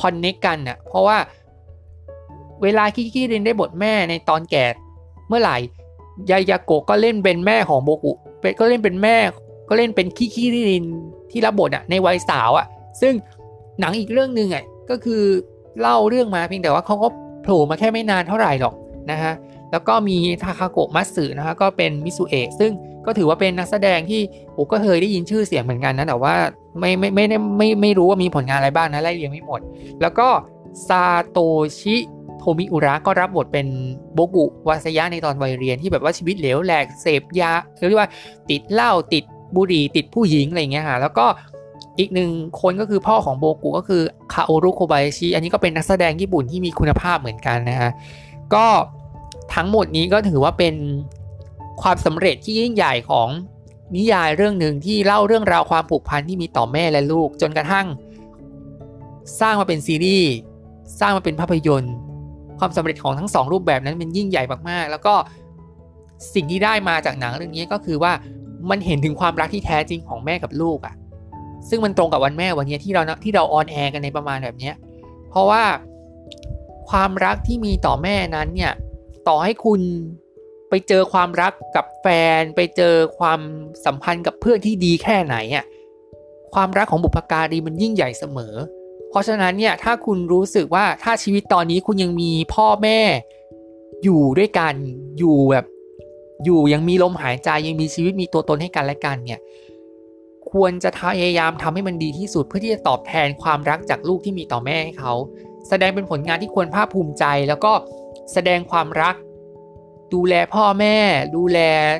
คอนเนคกันน่ะเพราะว่าเวลาคิคิรินได้บทแม่ในตอนแก่เมื่อไหร่ยายาโกะก็เล่นเป็นแม่ของโบกุก็เล่นเป็นแม่ก็เล่นเป็นคิคิรินที่รับบทอะในวัยสาวอะ ซึ่งหนังอีกเรื่องหนึ่งอะก็คือเล่าเรื่องมาเพียงแต่ว่าเขาก็โผล่มาแค่ไม่นานเท่าไหร่หรอกนะฮะแล้วก็มีทาคาโกะมัตสึนะฮะก็เป็นมิสุเอะซึ่งก็ถือว่าเป็นนักแสดงที่โอ้ก็เคยได้ยินชื่อเสียงเหมือนกันนะแต่ว่า ไม่ไม่ไม่ไม่ไม่ไม่รู้ว่ามีผลงานอะไรบ้างนะไล่เรียงไม่หมด แล้วก็ซาโตชิโทมิอุระก็รับบทเป็นโบกุวาสยะในตอนวัยเรียนที่แบบว่าชีวิตเหลวแหลกเสพยาเรียกว่าติดเหล้าติดบุหรี่ติดผู้หญิงอะไรเงี้ยฮะแล้วก็อีกหนึ่งคนก็คือพ่อของโบกุก็คือคาโอรุโคบายชิอันนี้ก็เป็นนักแสดงญี่ปุ่นที่มีคุณภาพเหมือนกันนะฮะก็ทั้งหมดนี้ก็ถือว่าเป็นความสำเร็จที่ยิ่งใหญ่ของ นิยายเรื่องหนึ่งที่เล่าเรื่องราวความผูกพันที่มีต่อแม่และลูก จนกระทั่ง สร้างมาเป็นซีรีส์สร้างมาเป็นภาพยนตร์ ความสำเร็จของทั้งสองรูปแบบนั้นเป็นยิ่งใหญ่มากๆ แล้วก็สิ่งที่ได้มาจากหนังเรื่องนี้ก็คือว่ามันเห็นถึงความรักที่แท้จริงของแม่กับลูกอะ่ะซึ่งมันตรงกับวันแม่วันนี้ที่เราที่เราออนแอร์กันในประมาณแบบนี้เพราะว่าความรักที่มีต่อแม่นั้นเนี่ยต่อให้คุณ ไปเจอความรักกับแฟน ไปเจอความสัมพันธ์กับเพื่อนที่ดีแค่ไหนอะความรักของบุพการีมันยิ่งใหญ่เสมอ เพราะฉะนั้นเนี่ยถ้าคุณรู้สึกว่าถ้าชีวิตตอนนี้คุณยังมีพ่อแม่อยู่ด้วยกันอยู่แบบอยู่ยังมีลมหายใจยังมีชีวิตมีตัวตนให้กันและกันเนี่ยควรจะพยายามทำให้มันดีที่สุดเพื่อที่จะตอบแทนความรักจากลูกที่มีต่อแม่ให้เขา แสดงเป็นผลงานที่ควรภาคภูมิใจ แล้วก็แสดงความรัก ดูแลพ่อแม่ ดูแล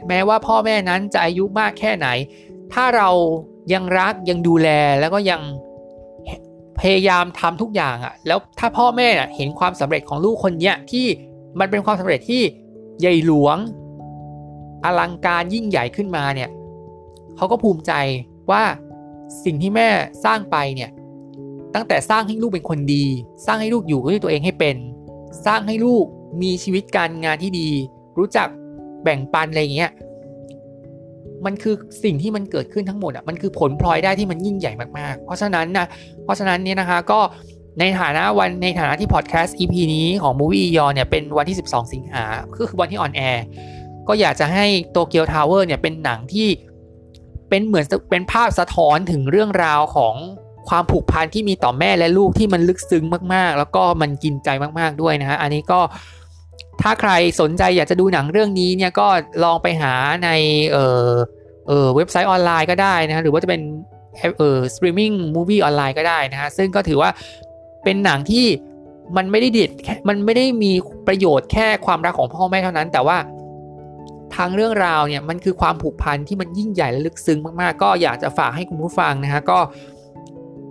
แม้ว่าพ่อแม่นั้นจะอายุมากแค่ไหน ถ้าเรายังรักยังดูแลแล้วก็ยังพยายามทำทุกอย่างอะ่ะ แล้วถ้าพ่อแม่เห็นความสำเร็จของลูกคนเนี้ยที่มันเป็นความสำเร็จที่ใหญ่หลวง อลังการยิ่งใหญ่ขึ้นมาเนี่ยเขาก็ภูมิใจว่าสิ่งที่แม่สร้างไปเนี่ยตั้งแต่สร้างให้ลูกเป็นคนดี สร้างให้ลูกอยู่ด้วยตัวเองให้เป็น สร้างให้ลูกมีชีวิตการงานที่ดี รู้จักแบ่งปันอะไรเงี้ยมันคือสิ่งที่มันเกิดขึ้นทั้งหมดอะมันคือผลพลอยได้ที่มันยิ่งใหญ่มากๆ เพราะฉะนั้นนะเพราะฉะนั้นเนี่ยนะคะก็ในฐานะวันในฐานะที่พอดแคสต์ EP นี้ของ Movie ยอเนี่ยเป็นวันที่ 12 สิงหาคือวันที่ออนแอร์ก็อยากจะให้โตเกียวทาวเวอร์เนี่ยเป็นหนังที่เป็นเหมือนเป็นภาพสะท้อนถึงเรื่องราวของความผูกพันที่มีต่อแม่และลูกที่มันลึกซึ้งมากๆ แล้วก็มันกินใจมากๆด้วยนะฮะอันนี้ก็ ถ้าใครสนใจอยากจะดูหนังเรื่องนี้เนี่ยก็ลองไปหาในเออเออเว็บไซต์ออนไลน์ก็ได้นะหรือว่าจะเป็นเออ streaming movie online ก็ได้นะฮะซึ่งก็ถือว่าเป็นหนังที่มันไม่ได้เด็ดมันไม่ได้มีประโยชน์แค่ความรักของพ่อแม่เท่านั้น แต่ว่าทางเรื่องราวเนี่ยมันคือความผูกพันที่มันยิ่งใหญ่และลึกซึ้งมากๆ ก็อยากจะฝากให้คุณผู้ฟังนะฮะก็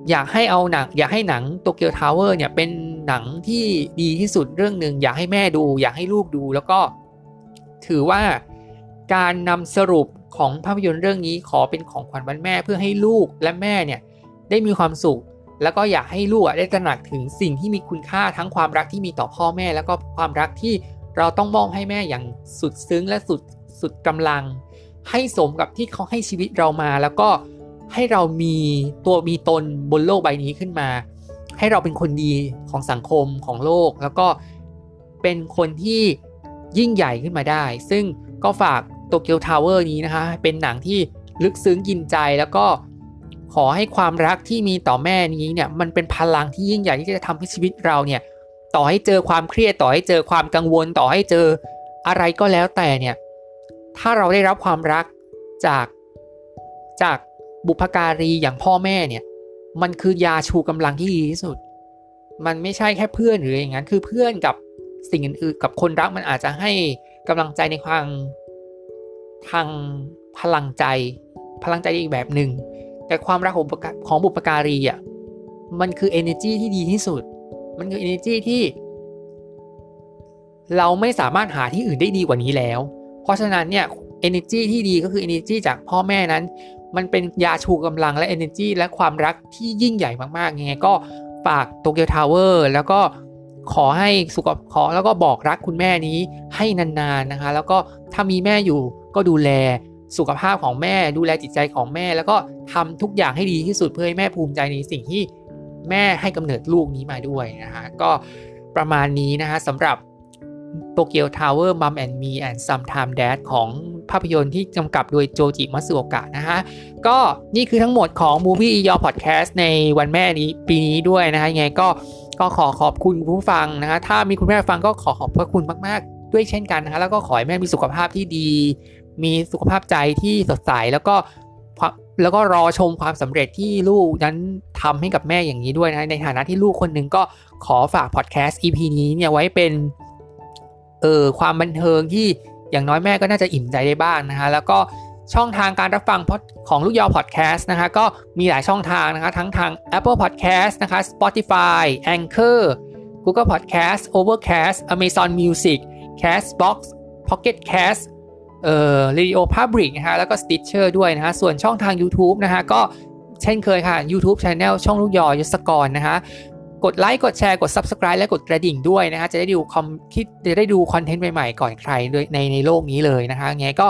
อยากให้เอาหนังอยากให้หนังโตเกียวทาวเวอร์เนี่ยเป็น หนังที่ดีที่สุดเรื่องหนึ่งอยากให้แม่ดู อยากให้ลูกดู แล้วก็ถือว่าการนำสรุปของภาพยนตร์เรื่องนี้ขอเป็นของขวัญวันแม่เพื่อให้ลูกและแม่เนี่ยได้มีความสุข แล้วก็อยากให้ลูกได้ตระหนักถึงสิ่งที่มีคุณค่าทั้งความรักที่มีต่อพ่อแม่ แล้วก็ความรักที่เราต้องมอบให้แม่อย่างสุดซึ้งและสุดสุดกำลัง ให้สมกับที่เขาให้ชีวิตเรามา แล้วก็ให้เรามีตัวมีตนบนโลกใบนี้ขึ้นมา ให้เราเป็นคนดีของสังคมของโลก แล้วก็เป็นคนที่ยิ่งใหญ่ขึ้นมาได้ ซึ่งก็ฝากโตเกียวทาวเวอร์นี้นะคะ เป็นหนังที่ลึกซึ้งกินใจแล้วก็ขอให้ความรักที่มีต่อแม่นี้เนี่ยมันเป็นพลังที่ยิ่งใหญ่ที่จะทำให้ชีวิตเราเนี่ยต่อให้เจอความเครียดต่อให้เจอความกังวลต่อให้เจออะไรก็แล้วแต่เนี่ยถ้าเราได้รับความรักจากจากบุพการีอย่างพ่อแม่เนี่ย มันคือยาชูกำลังที่ดีที่สุด มันไม่ใช่แค่เพื่อนหรืออย่างนั้น คือเพื่อนกับสิ่งอื่นๆกับคนรักมันอาจจะให้กำลังใจในทางทางพลังใจ พลังใจอีกแบบหนึ่งแต่ความรักของของบุพการีอะมันคือ energy ที่ดีที่สุด มันคือ energy ที่ เราไม่สามารถหาที่อื่นได้ดีกว่านี้แล้ว เพราะฉะนั้นเนี่ย energy ที่ดีก็คือ energy จากพ่อแม่นั้น มันเป็นยาชูกำลังและ energy และความรักที่ยิ่งใหญ่มากๆยังไงก็ฝากโตเกียวทาวเวอร์แล้วก็ขอให้สุขขอแล้วก็บอกรักคุณแม่นี้ให้นานๆนะคะ แล้วก็ถ้ามีแม่อยู่ก็ดูแลสุขภาพของแม่ดูแลจิตใจของแม่ แล้วก็ทำทุกอย่างให้ดีที่สุดเพื่อให้แม่ภูมิใจในสิ่งที่แม่ให้กำเนิดลูกนี้มาด้วยนะคะก็ประมาณนี้นะคะสำหรับ Tokyo Tower Mom and Me and Sometimes Dad ของภาพยนตร์ที่กำกับโดยโจจิมัสึโอกะนะฮะ ก็นี่คือทั้งหมดของ Movie Your Podcast ในวันแม่นี้ปีนี้ด้วยนะฮะยังไงก็ก็ขอขอบคุณผู้ฟังนะฮะถ้ามีคุณแม่ฟังก็ขอขอบพระคุณมาก ๆ ด้วยเช่นกันนะฮะแล้วก็ขอให้แม่มีสุขภาพที่ดี มีสุขภาพใจที่สดใสแล้วก็แล้วก็รอชมความสำเร็จที่ลูกนั้นทำให้กับแม่อย่างนี้ด้วยนะในฐานะที่ลูกคนหนึ่งก็ขอฝากพอดแคสต์ EP นี้เนี่ยไว้เป็น เออความบันเทิงที่อย่างน้อยแม่ก็น่าจะอิ่มใจได้บ้างนะคะแล้วก็ช่องทางการรับฟังของลูกยอพอดแคสต์นะคะก็มีหลายช่องทางนะคะทั้งทาง Apple Podcast นะคะ Spotify Anchor Google Podcast Overcast Amazon Music Castbox Pocket Cast เอ่อ Radio Public นะคะแล้วก็ Stitcher ด้วยนะคะส่วนช่องทาง YouTube นะคะก็เช่นเคยค่ะ YouTube Channel ช่องลูกยอยศกรนะคะ กดไลค์กดแชร์กด Subscribe และกดกระดิ่งด้วยนะฮะจะได้ดูคอมคิดจะได้ดูคอนเทนต์ใหม่ๆ ก่อนใครในในโลกนี้เลยนะคะไงก็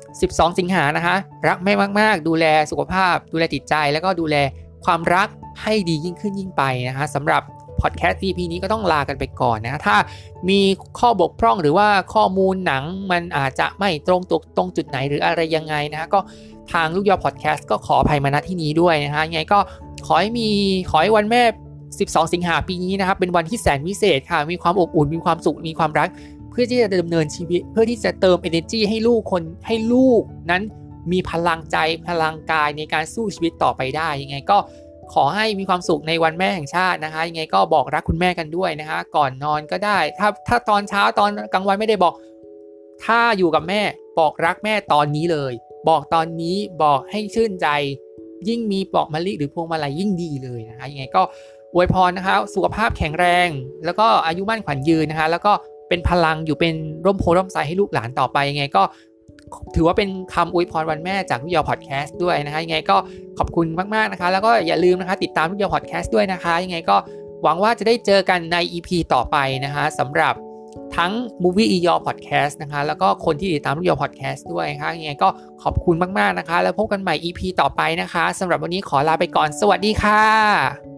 12 สิงหานะคะ รักแม่มาก ๆ ดูแลสุขภาพ ดูแลจิตใจ แล้วก็ดูแลความรักให้ดียิ่งขึ้นยิ่งไปนะคะสำหรับพอดแคสต์ EP นี้ก็ต้องลากันไปก่อนนะ ถ้ามีข้อบกพร่องหรือว่าข้อมูลหนังมันอาจจะไม่ตรงตกตรงจุดไหนหรืออะไรยังไงนะก็ทางลูกยอพอดแคสต์ก็ขออภัยมาณที่นี้ด้วยนะฮะยังไงก็ขอให้มีขอให้วันแม่ 12 สิงหาปีนี้นะครับ เป็นวันที่แสนวิเศษค่ะ มีความอบอุ่น มีความสุข มีความรัก เพื่อที่จะดำเนินชีวิต เพื่อที่จะเติม energy ให้ลูกคน ให้ลูกนั้นมีพลังใจ พลังกายในการสู้ชีวิตต่อไปได้ ยังไงก็ขอให้มีความสุขในวันแม่แห่งชาตินะคะ ยังไงก็บอกรักคุณแม่กันด้วยนะคะ ก่อนนอนก็ได้ ถ้าถ้าตอนเช้าตอนกลางวันไม่ได้บอก ถ้าอยู่กับแม่บอกรักแม่ตอนนี้เลย บอกตอนนี้บอกให้ชื่นใจ ยิ่งมีปอกมะลิหรือพวงมาลัยยิ่งดีเลยนะคะยังไงก็ อวยพรนะคะสุขภาพแข็งแรง แล้วก็อายุมั่นขวัญยืนนะคะ แล้วก็เป็นพลังอยู่เป็นร่มโพร่มไทรให้ลูกหลานต่อไปยังไงก็ถือว่าเป็นคำอวยพรวันแม่จากลูกยอพอดแคสต์ด้วยนะคะยังไงก็ขอบคุณมากๆนะคะ แล้วก็อย่าลืมนะคะ ติดตามลูกยอพอดแคสต์ด้วยนะคะยังไงก็หวังว่าจะได้เจอกันใน EP ต่อไปนะคะสำหรับทั้ง Movie e y o Podcast นะคะ แล้วก็คนที่ติดตามลูกยอ Podcast ด้วยนะคะยังไงก็ขอบคุณมาก ๆ นะคะ แล้วพบกันใหม่ EP ต่อไปนะคะสำหรับวันนี้ขอลาไปก่อน สวัสดีค่ะ